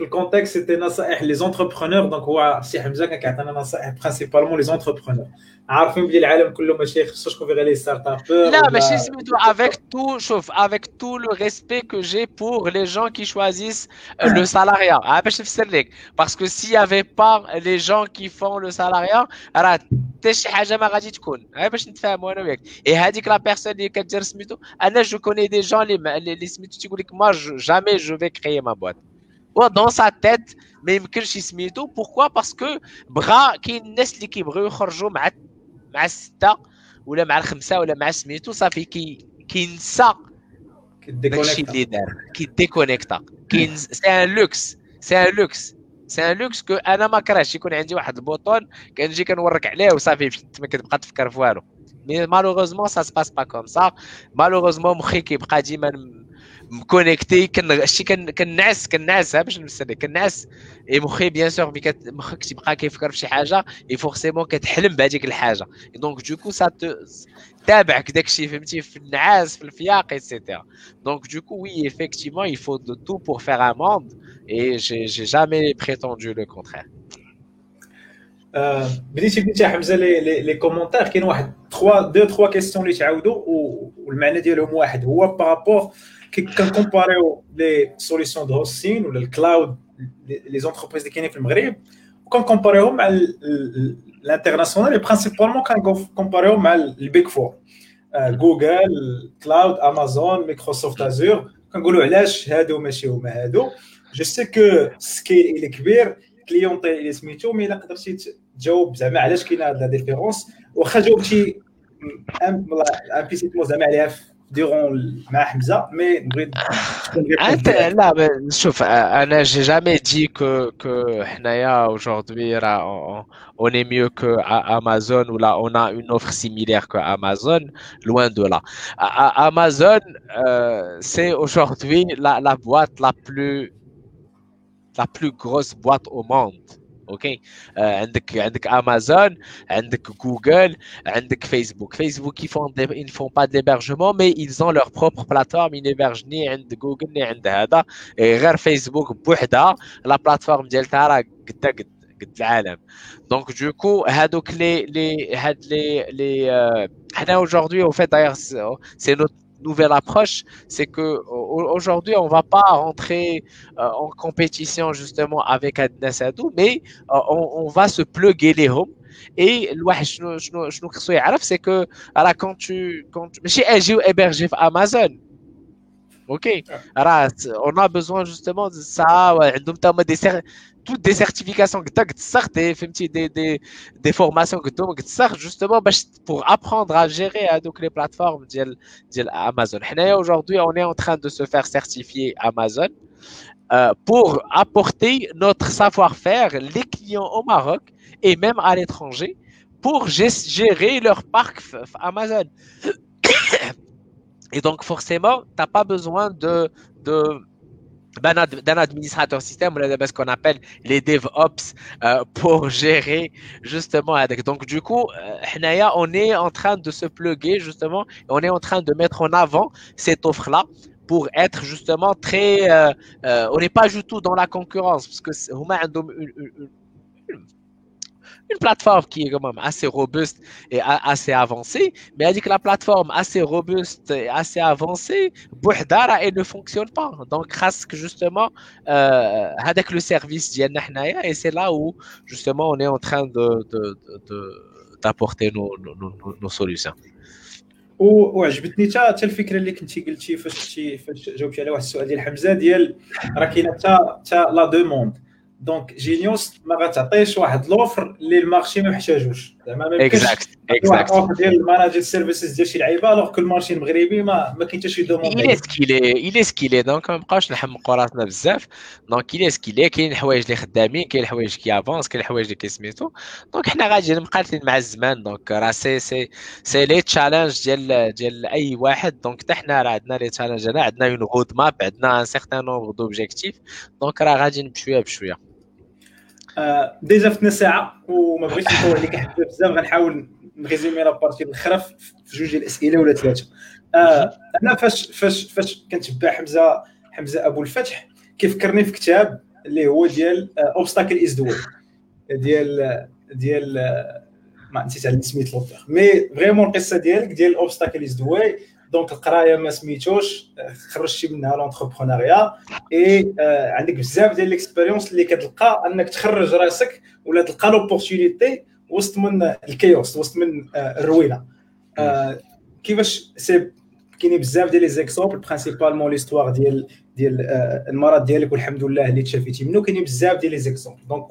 با نصائح في الكونتكست سيتي نصائح لي زونتربرونور دونك هو سي حمزه كان كيعطينا نصائح برينسيبالمون لي زونتربرونور عارفين بلي العالم كله ماشي خصوش تكون غير لي ستارت ابور لا ماشي سميتو avec tout شوف avec tout le respect que j'ai pour les gens qui choisissent le salariat ah باش نفسر لك parce que s'il y avait pas les gens qui font le salariat راه حتى شي حاجه ما غادي تكون غير باش نتفاهموا انا وياك اي هذيك لا بيرسون اللي كدير سميتو انا جو كوني دي جون اللي سميتو تيقول لك ما جامي جو في كريي ما بوات dans sa tête ما يمكنش يسميتو بوركوا باسكو بغا كاين الناس اللي كيبغيو يخرجوا مع مع السته ولا مع الخمسه ولا مع سميتو صافي كي كينسى داكشي اللي دار كيديكونيكتا كاين سي ان لوكس سي ان لوكس سي ان لوكس كو أنا ما كرهش يكون عندي واحد البوطون كنجي كنورك عليه وصافي ما كتبقى تفكر في والو مي مالوغوزمون سا سباس با كوم سا مالوغوزمون مخي كيبقى ديما مكونيكتي كنشتي كنعس كنعس باش نمثل كنعس اي مخي بيان سور مخك تيبقى كيفكر في شي حاجة اي فورسيمون كتحلم بهذيك الحاجة دونك دوكو سا تابعك داكشي فهمتي في النعاس في الفياق ايتترا دونك دوكو وي effectivement il faut de tout pour faire un monde et j'ai jamais prétendu le contraire. بديتي قلتي حمزه لي لي كومونتير كاين واحد 3 2 3 كيسيون اللي تعاودوا والمعنى ديالهم واحد هو بارابور كنكومباريو لي سوليسيون دو هوستين ولا الكلاود لي زونتربريز اللي كاينين في المغرب وكنكومباريوهم مع الانترناسيونال برينسيبالمون كنكومباريوهم مع البيك فور جوجل كلاود امازون مايكروسوفت ازور كنقولوا علاش هادو ماشي هما هادو جو سي كو سكيل الى كبير كليونتي اللي سميتو مي الا قدرتي تجاوب زعما علاش كاينه هاد لا ديفيرونس واخا جاوبتي امبيسيتمون زعما عليها durant مع حمزه مي نبغي لا شوف انا j'ai jamais dit que que حنايا aujourd'hui on est mieux que Amazon ou là on a une offre similaire que Amazon loin de là Amazon euh, c'est aujourd'hui la, la boîte la plus la plus grosse boîte au monde أوكي؟ آه عندك عندك امازون عندك جوجل عندك فيسبوك فيسبوك يفون font pas d'hébergement mais ils ont leur propre plateforme. ينيبرج ني عند جوجل ني عند هذا. غير فيسبوك بوحدها لا بلاتفورم ديالتها راه قد قد قد العالم. دونك دوكو هادوك لي لي هاد لي لي حنا اوجوردي أو فيت داير سي نوت nouvelle approche, c'est que aujourd'hui, on va pas rentrer euh, en compétition justement avec Adnas mais euh, on, on, va se plugger les homes. Et c'est que alors, quand tu quand chez hébergé Amazon ok on a besoin justement de ça des toutes des certifications tu des, des, des formations justement pour apprendre à gérer hein, donc les plateformes Amazon. Aujourd'hui, on est en train de se faire certifier Amazon euh, pour apporter notre savoir-faire les clients au Maroc et même à l'étranger pour gérer leur parc Amazon. Et donc, forcément, tu n'as pas besoin de, d'un administrateur système, ce qu'on appelle les DevOps euh, pour gérer justement avec. Donc du coup, euh, on est en train de se pluguer justement, on est en train de mettre en avant cette offre-là pour être justement très, euh, euh, on n'est pas du tout dans la concurrence parce que une plateforme qui est quand même assez robuste et assez avancée, mais elle dit que la plateforme assez robuste et assez avancée, elle ne fonctionne pas. Donc, grâce que justement, euh, avec le service et c'est là où justement on est en train de, d'apporter nos, nos, nos, solutions. وعجبتني حتى حتى الفكره اللي كنتي قلتي فاش فاش جاوبتي على واحد السؤال ديال حمزه ديال راه كاينه حتى حتى لا دوموند دونك جينيوس ما غتعطيش واحد لوفر اللي المارشي ما محتاجوش. زعما ما اكزاكت اكزاكت ديال الماناجر سيرفيسز ديال شي لعيبة الوغ كو المارشي المغربي ما ما كاين حتى شي دوموند الي سكيلي الي سكيلي دونك ما نبقاوش نحمقوا راسنا بزاف دونك الي سكيلي كاين الحوايج اللي خدامين كاين الحوايج كي افونس كاين الحوايج اللي كيسميتو دونك حنا غاديين مقاتلين مع الزمان دونك راه سي سي سي لي تشالنج ديال ديال اي واحد دونك حتى حنا راه عندنا لي تشالنج عندنا اون رود ماب عندنا ان سيغتان نومبر دوبجيكتيف دونك راه غاديين بشويه بشويه ديجا فتنا ساعة وما بغيتش نطول عليك حتى بزاف غنحاول نغيزومي لابارتي الاخرى في جوج الأسئلة ولا ثلاثة. آه أنا فاش فاش فاش كنتبع حمزه حمزة أبو الفتح كيفكرني في كتاب اللي هو ديال اوبستاكل از دو ديال ديال ما نسيت على سميت لوتر مي فريمون القصة ديالك ديال اوبستاكل از دو دونك القرايه ما سميتوش خرجتي منها لونتربرونيا اي عندك بزاف ديال ليكسبيريونس اللي كتلقى أنك تخرج راسك ولا تلقى لوبورتونيتي وسط من الكيوس وسط من الروينه كيفاش؟ سي كاينين بزاف ديال لي زيكزومبل برينسيبالمون ليستوار ديال ديال المرض ديالك والحمد لله اللي تشافيتي منه. كاينين بزاف ديال لي زيكزومبل دونك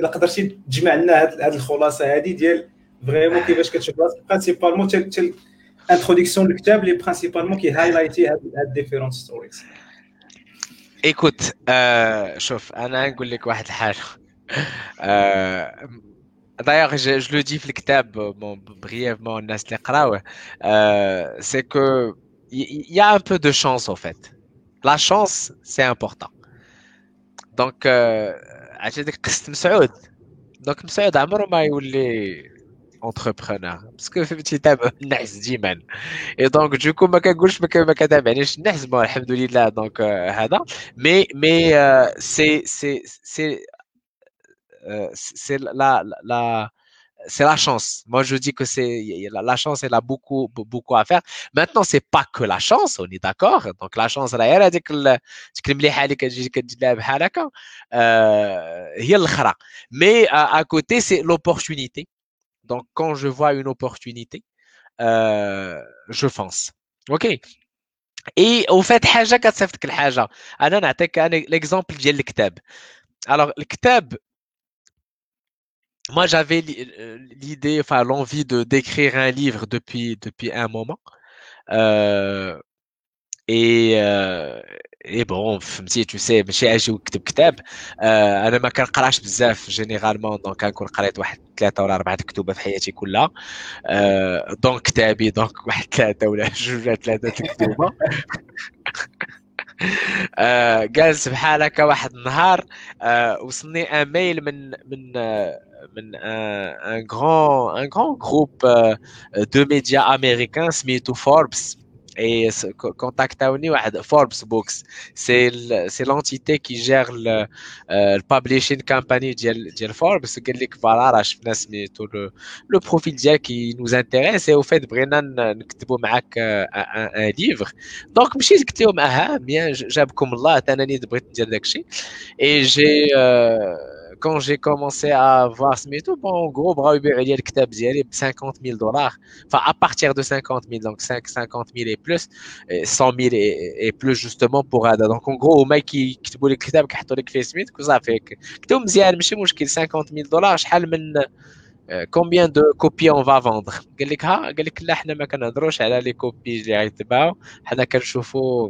إلا قدرتي تجمع لنا هذه الخلاصة هذه ديال فريمون كيفاش كتشوف راسك برينسيبالمون introduction du كتاب اللي principalement qui highlighté هاد différentes stories ايكوت آه شوف انا نقول لك واحد الحاجه آه دايوغ جو لو دي في الكتاب بون بريفمون الناس اللي قراوه سي كو il y a un peu de chance en fait la chance c'est important donc عجبتك قصه مسعود دونك مسعود عمره ما يولي اونتربرونور باسكو فهمتي تابع النحس ديما اي دونك دوكو ما كنقولش ما كتابعنيش النحس بون الحمد لله دونك هذا مي مي سي سي سي سي لا لا c'est la chance. Moi, je dis que c'est la, la, chance, elle a beaucoup, beaucoup à faire. Maintenant, c'est pas que la chance, on est d'accord. Donc, la chance, راه هذيك ديك المليحه اللي كتجي كدير لها بحال هكا هي الاخرى. Mais à, à côté, c'est l'opportunité. Donc, quand je vois une opportunité, euh, je fonce. OK Et au fait, حاجة كتصيفطك الحاجة. أنا نعطيك l'exemple ديال الكتاب. Alors, le كتاب moi j'avais l'idée, enfin l'envie de d'écrire un livre depuis depuis un moment. Euh, et اي بون فهمتي تو سي ماشي أجي وكتب كتاب أنا ما كنقراش بزاف جينيرالمون دونك كنكون قريت واحد ثلاثة ولا أربعة كتب في حياتي كلها. دونك كتابي دونك واحد ثلاثة ولا جوج ولا ثلاثة الكتب آه جالس بحال هكا واحد النهار آه وصلني ان ميل من من من ان غران ان غران جروب دو ميديا امريكان سميتو فوربس et contactez-nous à Forbes Books. C'est l'entité qui gère le, euh, publishing company de Forbes. C'est voilà, tout le, le profil qui nous intéresse et au fait, Brennan, nous un, un, un livre. Donc, je suis bien, j'aime comme là, et j'ai, euh, quand j'ai commencé à voir ce métaux, bon, en gros, bras Uber, il y a le kitab 50 000 dollars. Enfin, à partir de 50 000, donc 5, 50 000 et plus, 100 000 et, et plus justement pour Ada. Donc, en gros, au mec qui, qui te boule le kitab, qui a fait Smith, que ça fait. كتب مزيان ماشي مشكل 50 000 دولار شحال من combien de copies on va vendre قال لك ها قال لك لا حنا ما كنهضروش على لي كوبي اللي غيتباعوا حنا كنشوفوا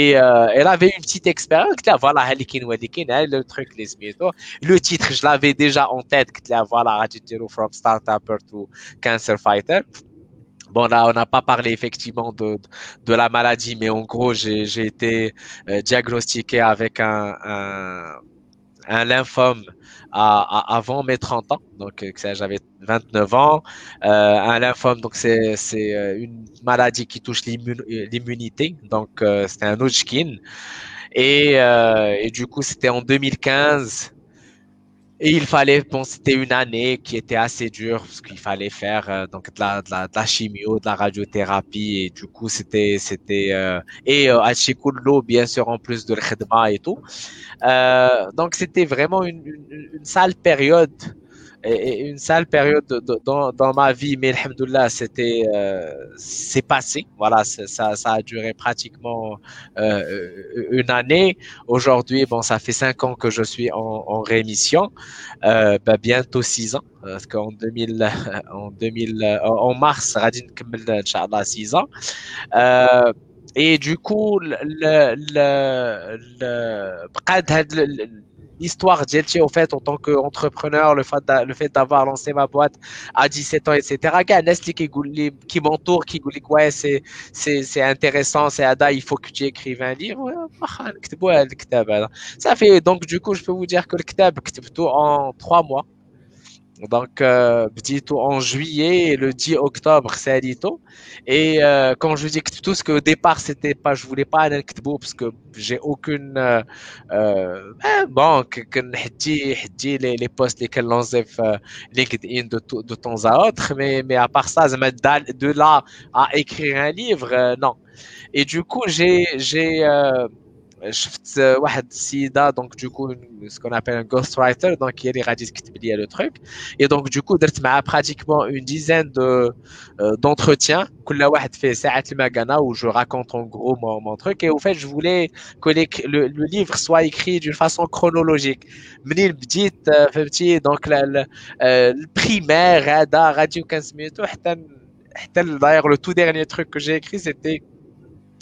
Et euh, elle avait une petite expérience. Voilà, le truc, les Le titre, je l'avais déjà en tête. Voilà, From Startup to Cancer Fighter. Bon, là, on n'a pas parlé effectivement de, de, la maladie, mais en gros, j'ai été euh, diagnostiqué avec un, un, un lymphome à, avant mes 30 ans. Donc, euh, j'avais 29 ans. Euh, un lymphome, donc c'est euh, une maladie qui touche l'immunité. Donc, euh, c'était un Hodgkin. Et, et du coup, c'était en 2015. Et il fallait, bon, c'était une année qui était assez dure parce qu'il fallait faire euh, donc de la, de la, de, la, chimio, de la radiothérapie et du coup c'était c'était euh, et euh, l'eau bien sûr en plus de l'khidma et tout. Euh, donc c'était vraiment une, une, une, sale période et, une sale période dans, dans, ma vie, mais alhamdoulilah, c'était, euh, c'est passé. Voilà, ça, ça a duré pratiquement euh, une année. Aujourd'hui, bon, ça fait cinq ans que je suis en, en rémission, euh, bah, bientôt six ans, parce qu'en 2000, en 2000, en mars, Radin Kemmel, Inch'Allah, six ans. Euh, et du coup, le, le, le l'histoire d'Elche, au fait, en tant qu'entrepreneur, le fait, le fait d'avoir lancé ma boîte à 17 ans, etc. qui, qui m'entoure, qui dit ouais, c'est, c'est, c'est intéressant, c'est Ada, il faut que tu écrives un livre. Ça fait, donc, du coup, je peux vous dire que le kitab, tout en trois mois. Donc, euh, en juillet et le 10 octobre, c'est Alito. Et euh, quand je dis tout ce qu'au départ, c'était pas, je voulais pas aller parce que j'ai aucune, euh, euh, bon, que, que les, les posts lesquels l'enlève euh, LinkedIn de, de temps à autre, mais, mais à part ça, de là à écrire un livre, euh, non. Et du coup, j'ai, j'ai, euh, شفت واحد السيده دونك دوكو سكون ابل ان غوست رايتر دونك هي اللي غادي تكتب لي لو تروك اي دونك دوكو درت معاه براتيكمون اون ديزين دو d'entretien كل واحد فيه ساعه المكانه و جو راكونت اون غرو مون مون تروك اي وفات جو فولي كو لو ليفر سوا ايكري دون فاسون كرونولوجيك منين بديت فهمتي دونك البريمير هذا غادي وكان سميتو حتى حتى دايوغ لو تو ديرني تروك كو جي اكري سيتي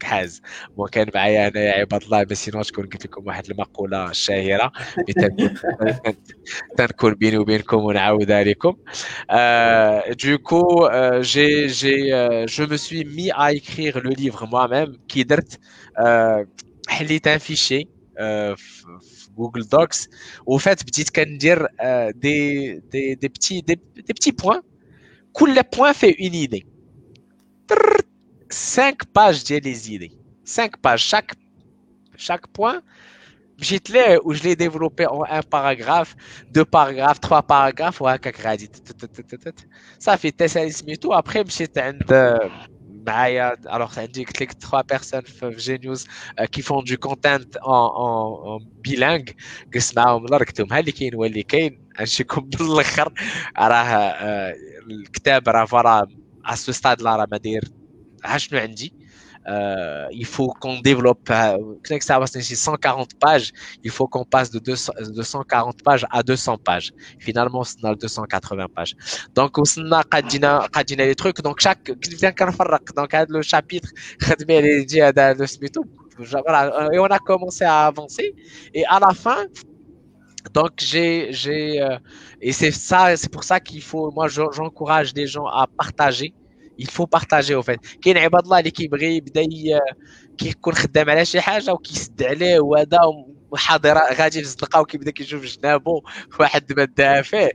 كحاز وكان معايا أنا عباد الله بس سينو تكون قلت لكم واحد المقولة الشهيره تنكون بيني وبينكم ونعاودها لكم دوكو جي جي جو مو سوي مي ا ايكريغ لو ليفر موا ميم كي درت حليت ان فيشي في جوجل دوكس وفات بديت كندير دي دي دي بتي دي بتي بوين كل بوين في اون ايدي 5 pages de les idées. 5 pages. Chaque, chaque point, j'ai où je l'ai développé en un paragraphe, deux paragraphes, trois paragraphes, ouais, ça fait et tout. Après, j'étais alors ça indique trois personnes Genius qui font du content en, en, en bilingue قسمعهم الله ركتهم ها اللي كاين هو اللي كاين نشيكم بالاخر راه الكتاب راه فرا à ce stade là راه ما داير euh, il faut qu'on développe euh, 140 pages il faut qu'on passe de 200, 240 pages à 200 pages finalement c'est dans 280 pages donc on a les trucs donc chaque donc le chapitre voilà, et on a commencé à avancer et à la fin donc j'ai j'ai euh, et c'est ça c'est pour ça qu'il faut moi j'encourage les gens à partager il faut partager au fait كاين عباد الله اللي كيبغي يبدا كيكون خدام على شي حاجه وكيسد عليه وهذا وحاضر غادي في الزنقه وكيبدا كيشوف جنابو واحد ما داها فيه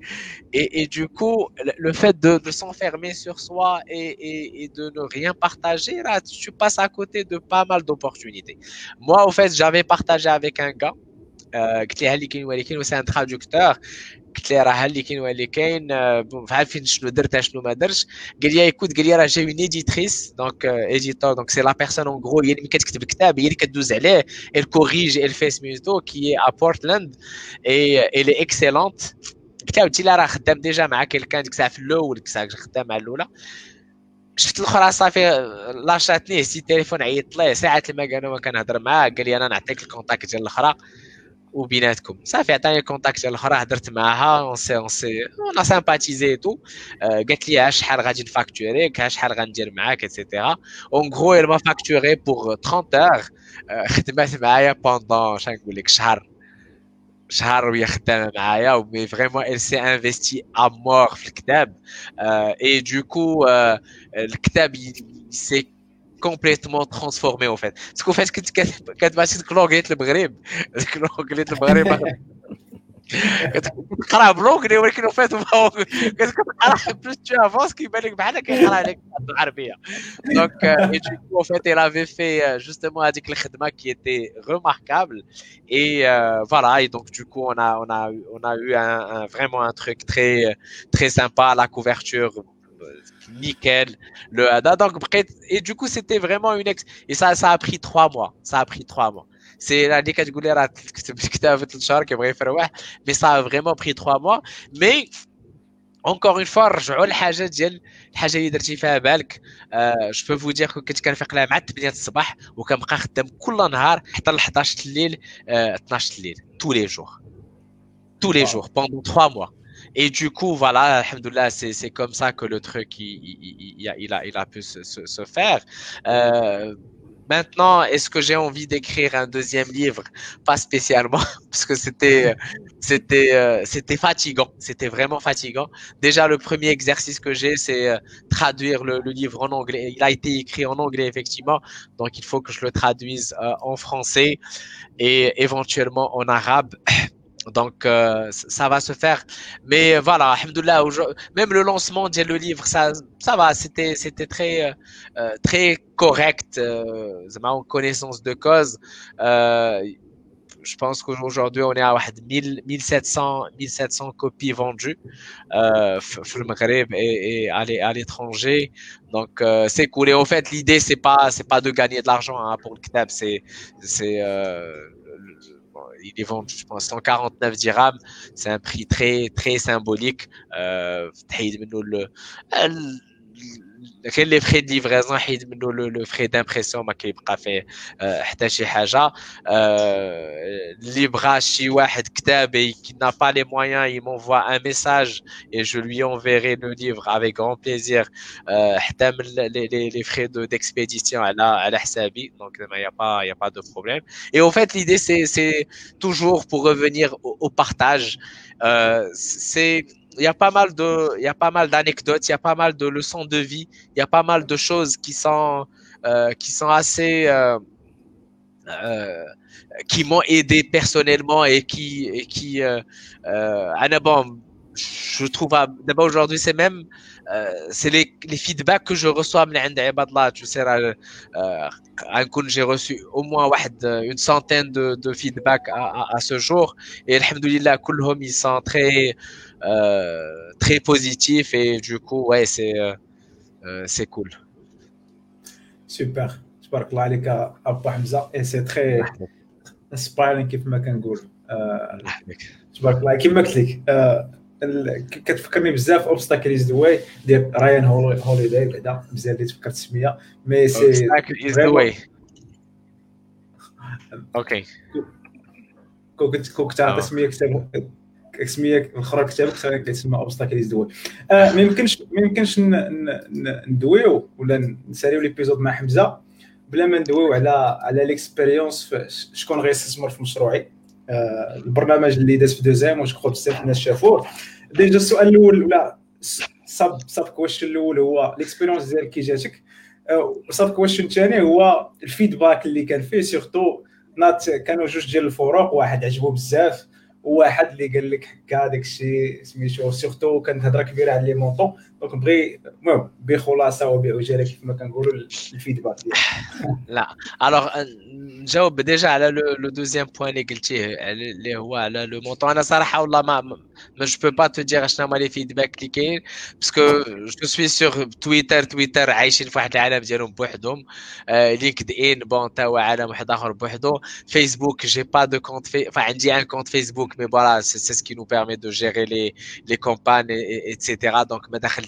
et, et du coup le fait de, de s'enfermer sur soi et, et, et de ne rien partager là tu passes à côté de pas mal d'opportunités moi au fait j'avais partagé avec un gars قلت لها اللي كاين ولكن وسي ان ترادكتور قلت لها راه اللي كاين واللي كاين؟ عارفين شنو درت شنو ما درتش. قال لي ايكوت قال لي راه جاي اون ايديتريس دونك ايديتور دونك سي لا بيرسون اون غرو هي اللي كتكتب كتاب هي اللي كدوز عليه ال كوريج ال في سميتو كي ا بورتلاند اي الي اكسيلونت قلت لها قلت لها راه خدام ديجا مع كيلكان ديك الساعة في الأول ديك الساعة خدام مع الأولى. شفت الأخرى صافي لاشاتني سي التليفون عيطت ليه ساعات لما كانوا كنهضر معاه قال لي أنا نعطيك الكونتاكت ديال الأخرى. وبيناتكم صافي عطاني الكونتاكت ديال الاخرى هضرت معاها اون سي اون سي اون سامباتيزي تو قالت لي شحال غادي نفاكتوريك شحال غندير معاك اتسيتيرا اون غرو elle m'a facturé pour 30 heures خدمات معايا بوندون شنو نقول لك شهر شهر وهي خدامه معايا مي فريمون elle s'est investie à mort في الكتاب اي دوكو الكتاب سي complètement transformé en fait. Parce qu'en fait, quand tu vas لونغليت المغرب لونغليت المغرب كتقرا بلونغلي ولكن فات كتقرا بلوس تو افونس كيبان لك بحال كيقرا عليك بالعربيه دونك اي دوكو فات il avait fait justement هذيك الخدمه qui était remarquable et euh, voilà et donc du coup on a on a on a eu un, un vraiment un truc très très sympa la couverture nickel le Hada. Donc, et du coup, c'était vraiment une ex. Et ça, ça a pris trois mois. Ça a pris trois mois. C'est la mais ça a vraiment pris trois mois. Mais encore une fois رجعوا للحاجه ديال الحاجه اللي درتي فيها بالك آه جو بو دير كنت كنفيق لها مع 8 الصباح وكنبقى خدام كل نهار حتى ل 11 الليل آه 12 الليل tous les jours tous les jours pendant trois mois et du coup, voilà, alhamdoulilah, c'est comme ça que le truc, il, il, il, a, il, a, il a pu se, se, se faire. Euh, Maintenant, est-ce que j'ai envie d'écrire un deuxième livre? Pas spécialement, parce que c'était, c'était, euh, c'était fatigant. C'était vraiment fatigant. Déjà, le premier exercice que j'ai, c'est euh, traduire le, le, livre en anglais. Il a été écrit en anglais, effectivement, donc il faut que je le traduise euh, en français et éventuellement en arabe. Donc, euh, ça va se faire. Mais voilà, alhamdoulilah, même le lancement de le livre, ça, ça va, c'était, c'était très, euh, très correct, euh, en connaissance de cause. Euh, je pense qu'aujourd'hui, on est à 1700, 1700 copies vendues euh, et, et à l'étranger. Donc, euh, c'est cool. Et en fait, l'idée, c'est pas, c'est pas de gagner de l'argent hein, pour le kitab, c'est, c'est, euh, il est vendu, je pense, 149 dirhams. C'est un prix très, très symbolique. Euh, كاين لي فخي دي ليفريزون حيد منه لو فخي دامبريسيون ما كيبقى فيه حتى شي حاجه اللي بغى شي واحد كتاب qui n'a pas les moyens il m'envoie un message et je lui enverrai le livre avec grand plaisir حتى من les, les frais de d'expédition على على حسابي donc il y a pas il y a pas de problème et en fait l'idée c'est c'est toujours pour revenir il y a pas mal de, il y a pas mal d'anecdotes, il y a pas mal de leçons de vie, il y a pas mal de choses qui sont, euh, qui sont assez, euh, euh, qui m'ont aidé personnellement et qui, et qui, bon, je trouve d'abord aujourd'hui c'est même c'est les, les, feedbacks que je reçois de tu sais j'ai reçu au moins une centaine de, feedbacks à, à, ce jour. Et alhamdoulilah ils sont très très positifs et du coup ouais c'est euh, euh, c'est cool super تبارك الله عليك ابو حمزه اي سي تري انسبايرين كيف ما كنقول تبارك الله كيما قلت لك كتفكرني بزاف اوبستاكل از ذا واي ديال رايان هوليداي بعدا مزيان اللي تفكرت السميه مي سي اوبستاكل از ذا واي اوكي كنت كنت عطي سميه كتاب سميه الاخرى كتابك كيتسمى اوبستاكل از ذا واي ما يمكنش ما يمكنش ندويو ولا نساليو ليبيزود مع حمزة بلا ما ندويو على على ليكسبيريونس شكون غيستثمر في مشروعي. البرنامج اللي داز في دوزيام واش كخو بزاف الناس شافوه. ديجا السؤال الأول ولا سب سب كويشن الأول هو ليكسبيريونس ديالك كي جاتك. سب كويشن الثاني هو الفيدباك اللي كان فيه سيرتو نات كانوا جوج ديال الفروق واحد عجبو بزاف وواحد اللي قال لك هكا داك الشيء سميتو سيرتو كانت هضرة كبيرة على لي مونطون. دونك بغي المهم بخلاصه وبعجاله كيف ما كنقولوا الفيدباك لا الوغ نجاوب ديجا على لو دوزيام بوان اللي قلتيه اللي هو على لو مونطون انا صراحه والله ما ما جو بو با تو دير شنو هما لي فيدباك اللي كاين باسكو جو سوي سور تويتر تويتر عايشين في واحد العالم ديالهم بوحدهم لينكد ان بون تا هو عالم واحد اخر بوحدو فيسبوك جي با دو كونت في عندي ان كونت فيسبوك مي فوالا سي سكي نو بيرمي دو جيري لي لي كومبان ايتترا دونك ما داخل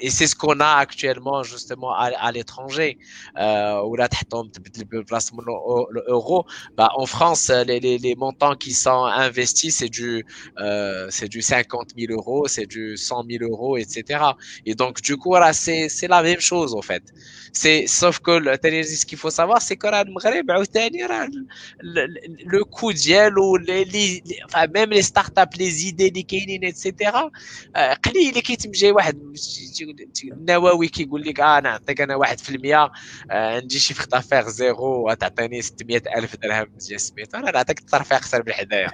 et c'est ce qu'on a actuellement justement à, à l'étranger euh, où là l'euro bah en France les, les, les, montants qui sont investis c'est du euh, c'est du 50 000 euros c'est du 100 000 euros etc et donc du coup là c'est c'est la même chose en fait. C'est sauf que le ce qu'il faut savoir c'est que bah, euh, le, le coût d'yel ou les, les, enfin même les startups les idées les etc euh, النووي كيقول لك آه نعطيك أنا 1% عندي شي فيخ افير زيرو وتعطيني 600 ألف درهم مزيان سميتو أنا نعطيك الطرف اخسر من حدايا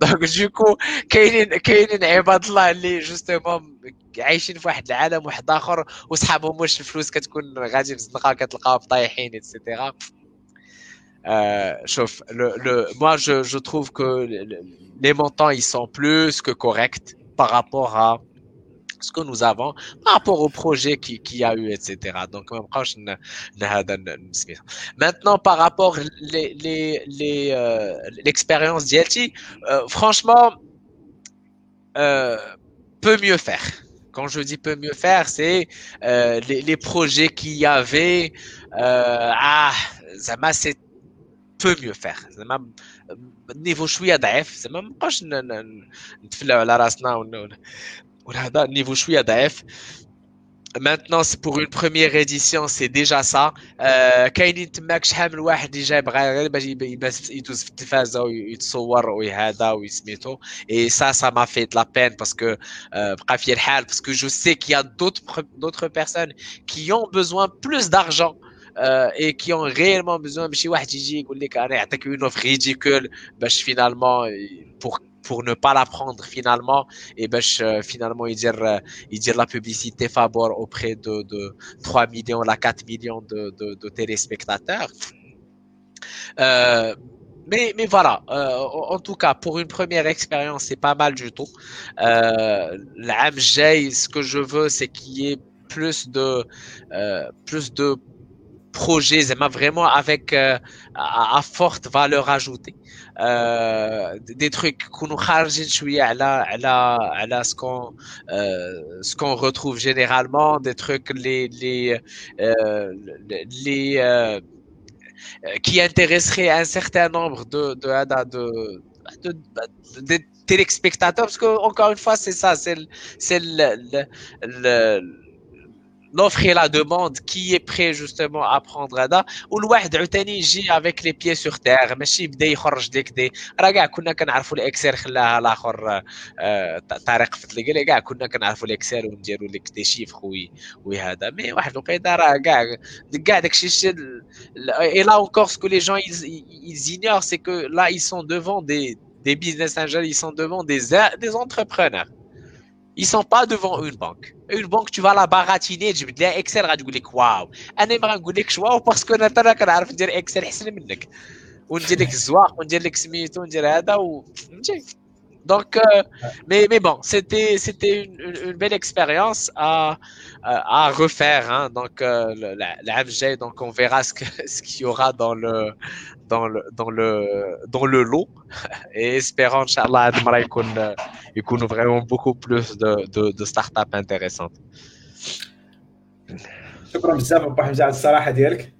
دونك دوكو كاينين كاينين عباد الله اللي جوستومون عايشين في واحد العالم واحد آخر وصحابهم واش الفلوس كتكون غادي في الزنقه كتلقاهم طايحين ايتترا Euh, chauffe. Le, le, moi, je, je trouve que les montants, ils sont plus que corrects par rapport à ce que nous avons par rapport au projet qui, qui a eu, etc. Donc, maintenant, par rapport les, les, les, euh, l'expérience d'ILT, euh, franchement, euh, peut mieux faire. Quand je dis peut mieux faire, c'est euh, les, les projets qu'il y avait. Euh, ah, Zama, c'est peut mieux faire. زعما niveau شويه ضعيف زعما ما نبقاوش نتفلاو على راسنا وهذا niveau شويه ضعيف Maintenant, c'est pour une première édition, c'est déjà ça. كاينين تماك شحال من واحد اللي جاي بغا غير باش يدوز في التلفازه ويتصور ويهذا ويسميتو et ça ça m'a fait de la peine parce que بقى في الحال parce que je sais qu'il y a d'autres d'autres personnes qui ont besoin plus d'argent euh, et qui ont réellement besoin ماشي واحد يجي يقول لك انا يعطيك une offre ridicule باش finalement pour pour ne pas la prendre finalement et ben finalement il dire il dire la publicité favor auprès de, de 3 millions à 4 millions de, téléspectateurs euh, mais, mais voilà, euh, en tout cas, pour une première expérience, c'est pas mal du tout. Euh, la MJ, ce que je veux, c'est qu'il y ait plus de, euh, plus de projets, vraiment avec euh, à, forte valeur ajoutée. Euh, des trucs qu'on nous ce qu'on euh, ce qu'on retrouve généralement, des trucs les les les qui intéresseraient un certain nombre de, de, de, téléspectateurs, parce que encore une fois, c'est ça, c'est le, l'offre et la demande qui est prêt justement à prendre هذا والواحد عاوتاني يجي avec les pieds sur terre ماشي يبدا يخرج ديك دي راه كاع كنا كنعرفوا الاكسل خلاها الاخر آه طارق فتلقى كاع كنا كنعرفوا الاكسل ونديروا لك دي شيفر وهذا مي واحد الوقيته راه كاع كاع داكشي الشيء et là encore ce que les gens ils, ils ignorent c'est que là ils sont devant des des business angels ils sont devant des des entrepreneurs ils sont pas devant une banque une banque tu vas la baratiner تجبد لها اكسل غتقول لك واو انا ما غنقول لكش واو باسكو انا ترى كنعرف ندير اكسل احسن منك وندير لك الزواق وندير لك سميتو وندير هذا و فهمتي Donc, euh, mais, mais bon, c'était, c'était une, une, une, belle expérience à, à refaire. Hein. Donc, euh, la, la MJ, donc on verra ce, que, ce qu'il y aura dans le, dans le, dans le, dans le lot. Et espérons, Inch'Allah, il y vraiment beaucoup plus de, de, de startups intéressantes. شكرا بزاف ابو حمزه على الصراحه ديالك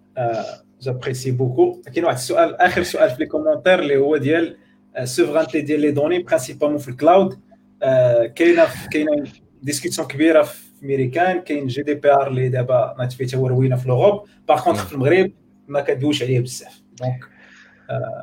جابريسي بوكو كاين واحد السؤال اخر سؤال في لي كومونتير اللي هو ديال سوفرانتي ديال لي دوني برينسيبالمون في الكلاود كاينه كاينه ديسكسيون كبيره في ميريكان كاين جي دي بي ار اللي دابا ناضت فيه تا روينه في لوروب باغ كونتر في المغرب ما كدويش عليه بزاف دونك Uh,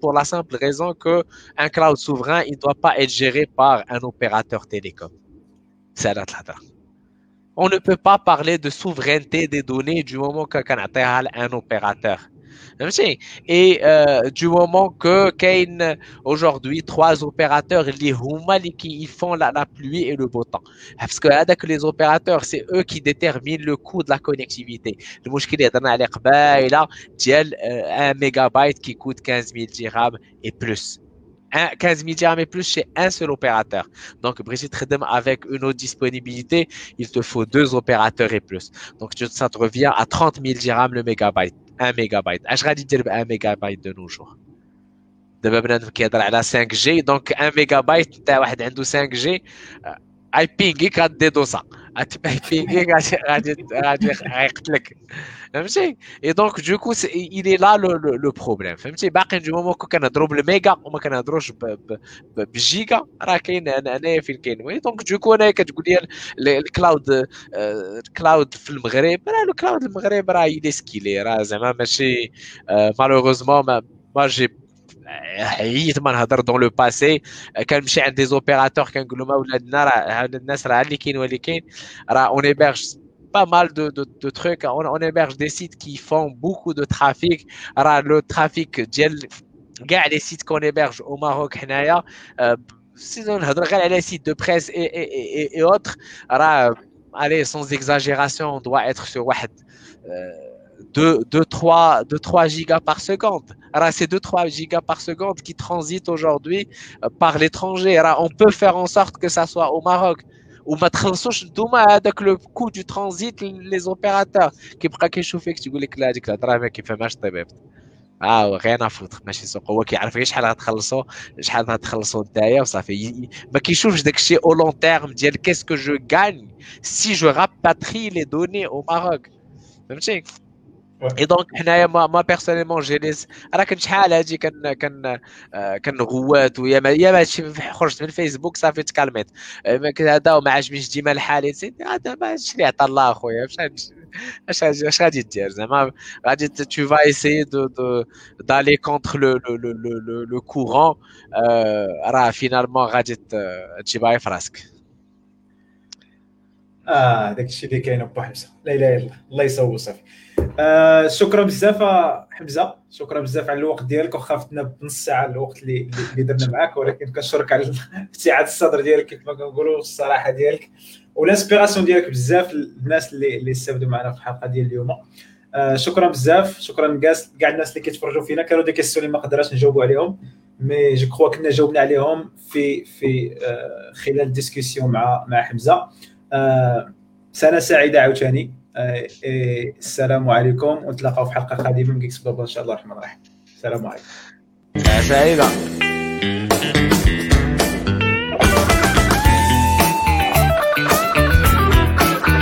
pour la simple raison que un cloud souverain, il ne doit pas être géré par un opérateur télécom. On ne peut pas parler de souveraineté des données du moment que un opérateur. Et euh, du moment que qu'il aujourd'hui trois opérateurs qui font la, pluie et le beau temps. Parce que avec les opérateurs, c'est eux qui déterminent le coût de la connectivité. Le mouchkil est dans là, un mégabyte qui coûte 15 000 dirhams et plus. 15 000 dirhams et plus chez un seul opérateur. Donc, Brigitte Redem, avec une autre disponibilité, il te faut deux opérateurs et plus. Donc, ça te revient à 30 000 dirhams le mégabyte. 1 mégabyte. اش غادي دير ب 1 mégabyte de nos jours دابا بنادم كيهضر على 5 جي دونك 1 ميجابايت تاع واحد عنده 5 جي اي بينغيك غادي دوسا اي بينغيك غادي غادي غادي غيقتلك فهمتي اي دونك دوكو اي لا لو بروبليم فهمتي باقي دو مومون كو كنهضروا بالميجا وما كنهضروش بالجيجا راه كاين انايا فين كاين وي دونك دوكو انايا كتقول لي الكلاود الكلاود في المغرب راه الكلاود المغرب راه يلي سكيلي راه زعما ماشي مالوغوزمون ما جي حييت ما نهضر دون لو باسي كنمشي عند دي زوبيراتور كنقول لهم اولادنا راه الناس راه اللي كاين واللي كاين راه اون ايبرج pas mal de, de, de trucs. On, on, héberge des sites qui font beaucoup de trafic. Alors, le trafic, regarde les sites qu'on héberge au Maroc, euh, si on regarde les sites de presse et, et, et, et autres, alors, allez, sans exagération, on doit être sur euh, 2, 2, 3, 2, 3 gigas par seconde. Alors, c'est 2, 3 gigas par seconde qui transitent aujourd'hui euh, par l'étranger. Alors, on peut faire en sorte que ça soit au Maroc. Ou avec le coût du transit, les opérateurs qui prennent كيشوف فيك تقول لك لا هذيك الهضره ما كيفهمهاش الطبيب اه غير نافوتر ماشي سوق هو كيعرف غير شحال غتخلصوا شحال غتخلصوا نتايا وصافي ما كيشوفش داك الشيء او لون تيرم ديال كيسكو جو غاني سي جو راباتري لي دوني او ماروك فهمتي اي دونك حنايا ما, ما بيرسونيلمون جيليس راه كنت شحال هادي كان كان كنغوات ويا ما يا ما خرجت من الفيسبوك صافي تكالميت هذا وما عجبنيش ديما الحال سيدي هذا ما هادشي اللي عطا الله اخويا اش اش غادي دير زعما غادي تو فا ايسيي دو دو دالي كونتر لو لو لو لو لو كورون راه فينالمون غادي تجيبها في راسك آه داك الشيء اللي كاين بوحدها لا إله إلا الله. الله يصوب صافي. آه شكرا بزاف حمزة. شكرا بزاف على الوقت ديالك واخا فتنا بنص ساعة الوقت اللي اللي درنا معاك ولكن كنشكرك على سعه الصدر ديالك كيف ما كنقولوا الصراحه ديالك. والإنسبيراسيون ديالك بزاف الناس اللي اللي استافدوا معنا في الحلقة ديال اليوم. آه شكرا بزاف. شكرا كاع الناس اللي كيتفرجوا فينا. كانوا دي كيسيون اللي ما قدرناش نجاوبوا عليهم مي جو كخوا كنا جاوبنا عليهم في في آه خلال الديسكسيون مع مع حمزة. آه سنة سعيدة عاوتاني. آه، إيه، السلام عليكم. ونتلاقاو في حلقة قادمة من كيكس بابا إن شاء الله الرحمن الرحيم. السلام عليكم. سعيدة.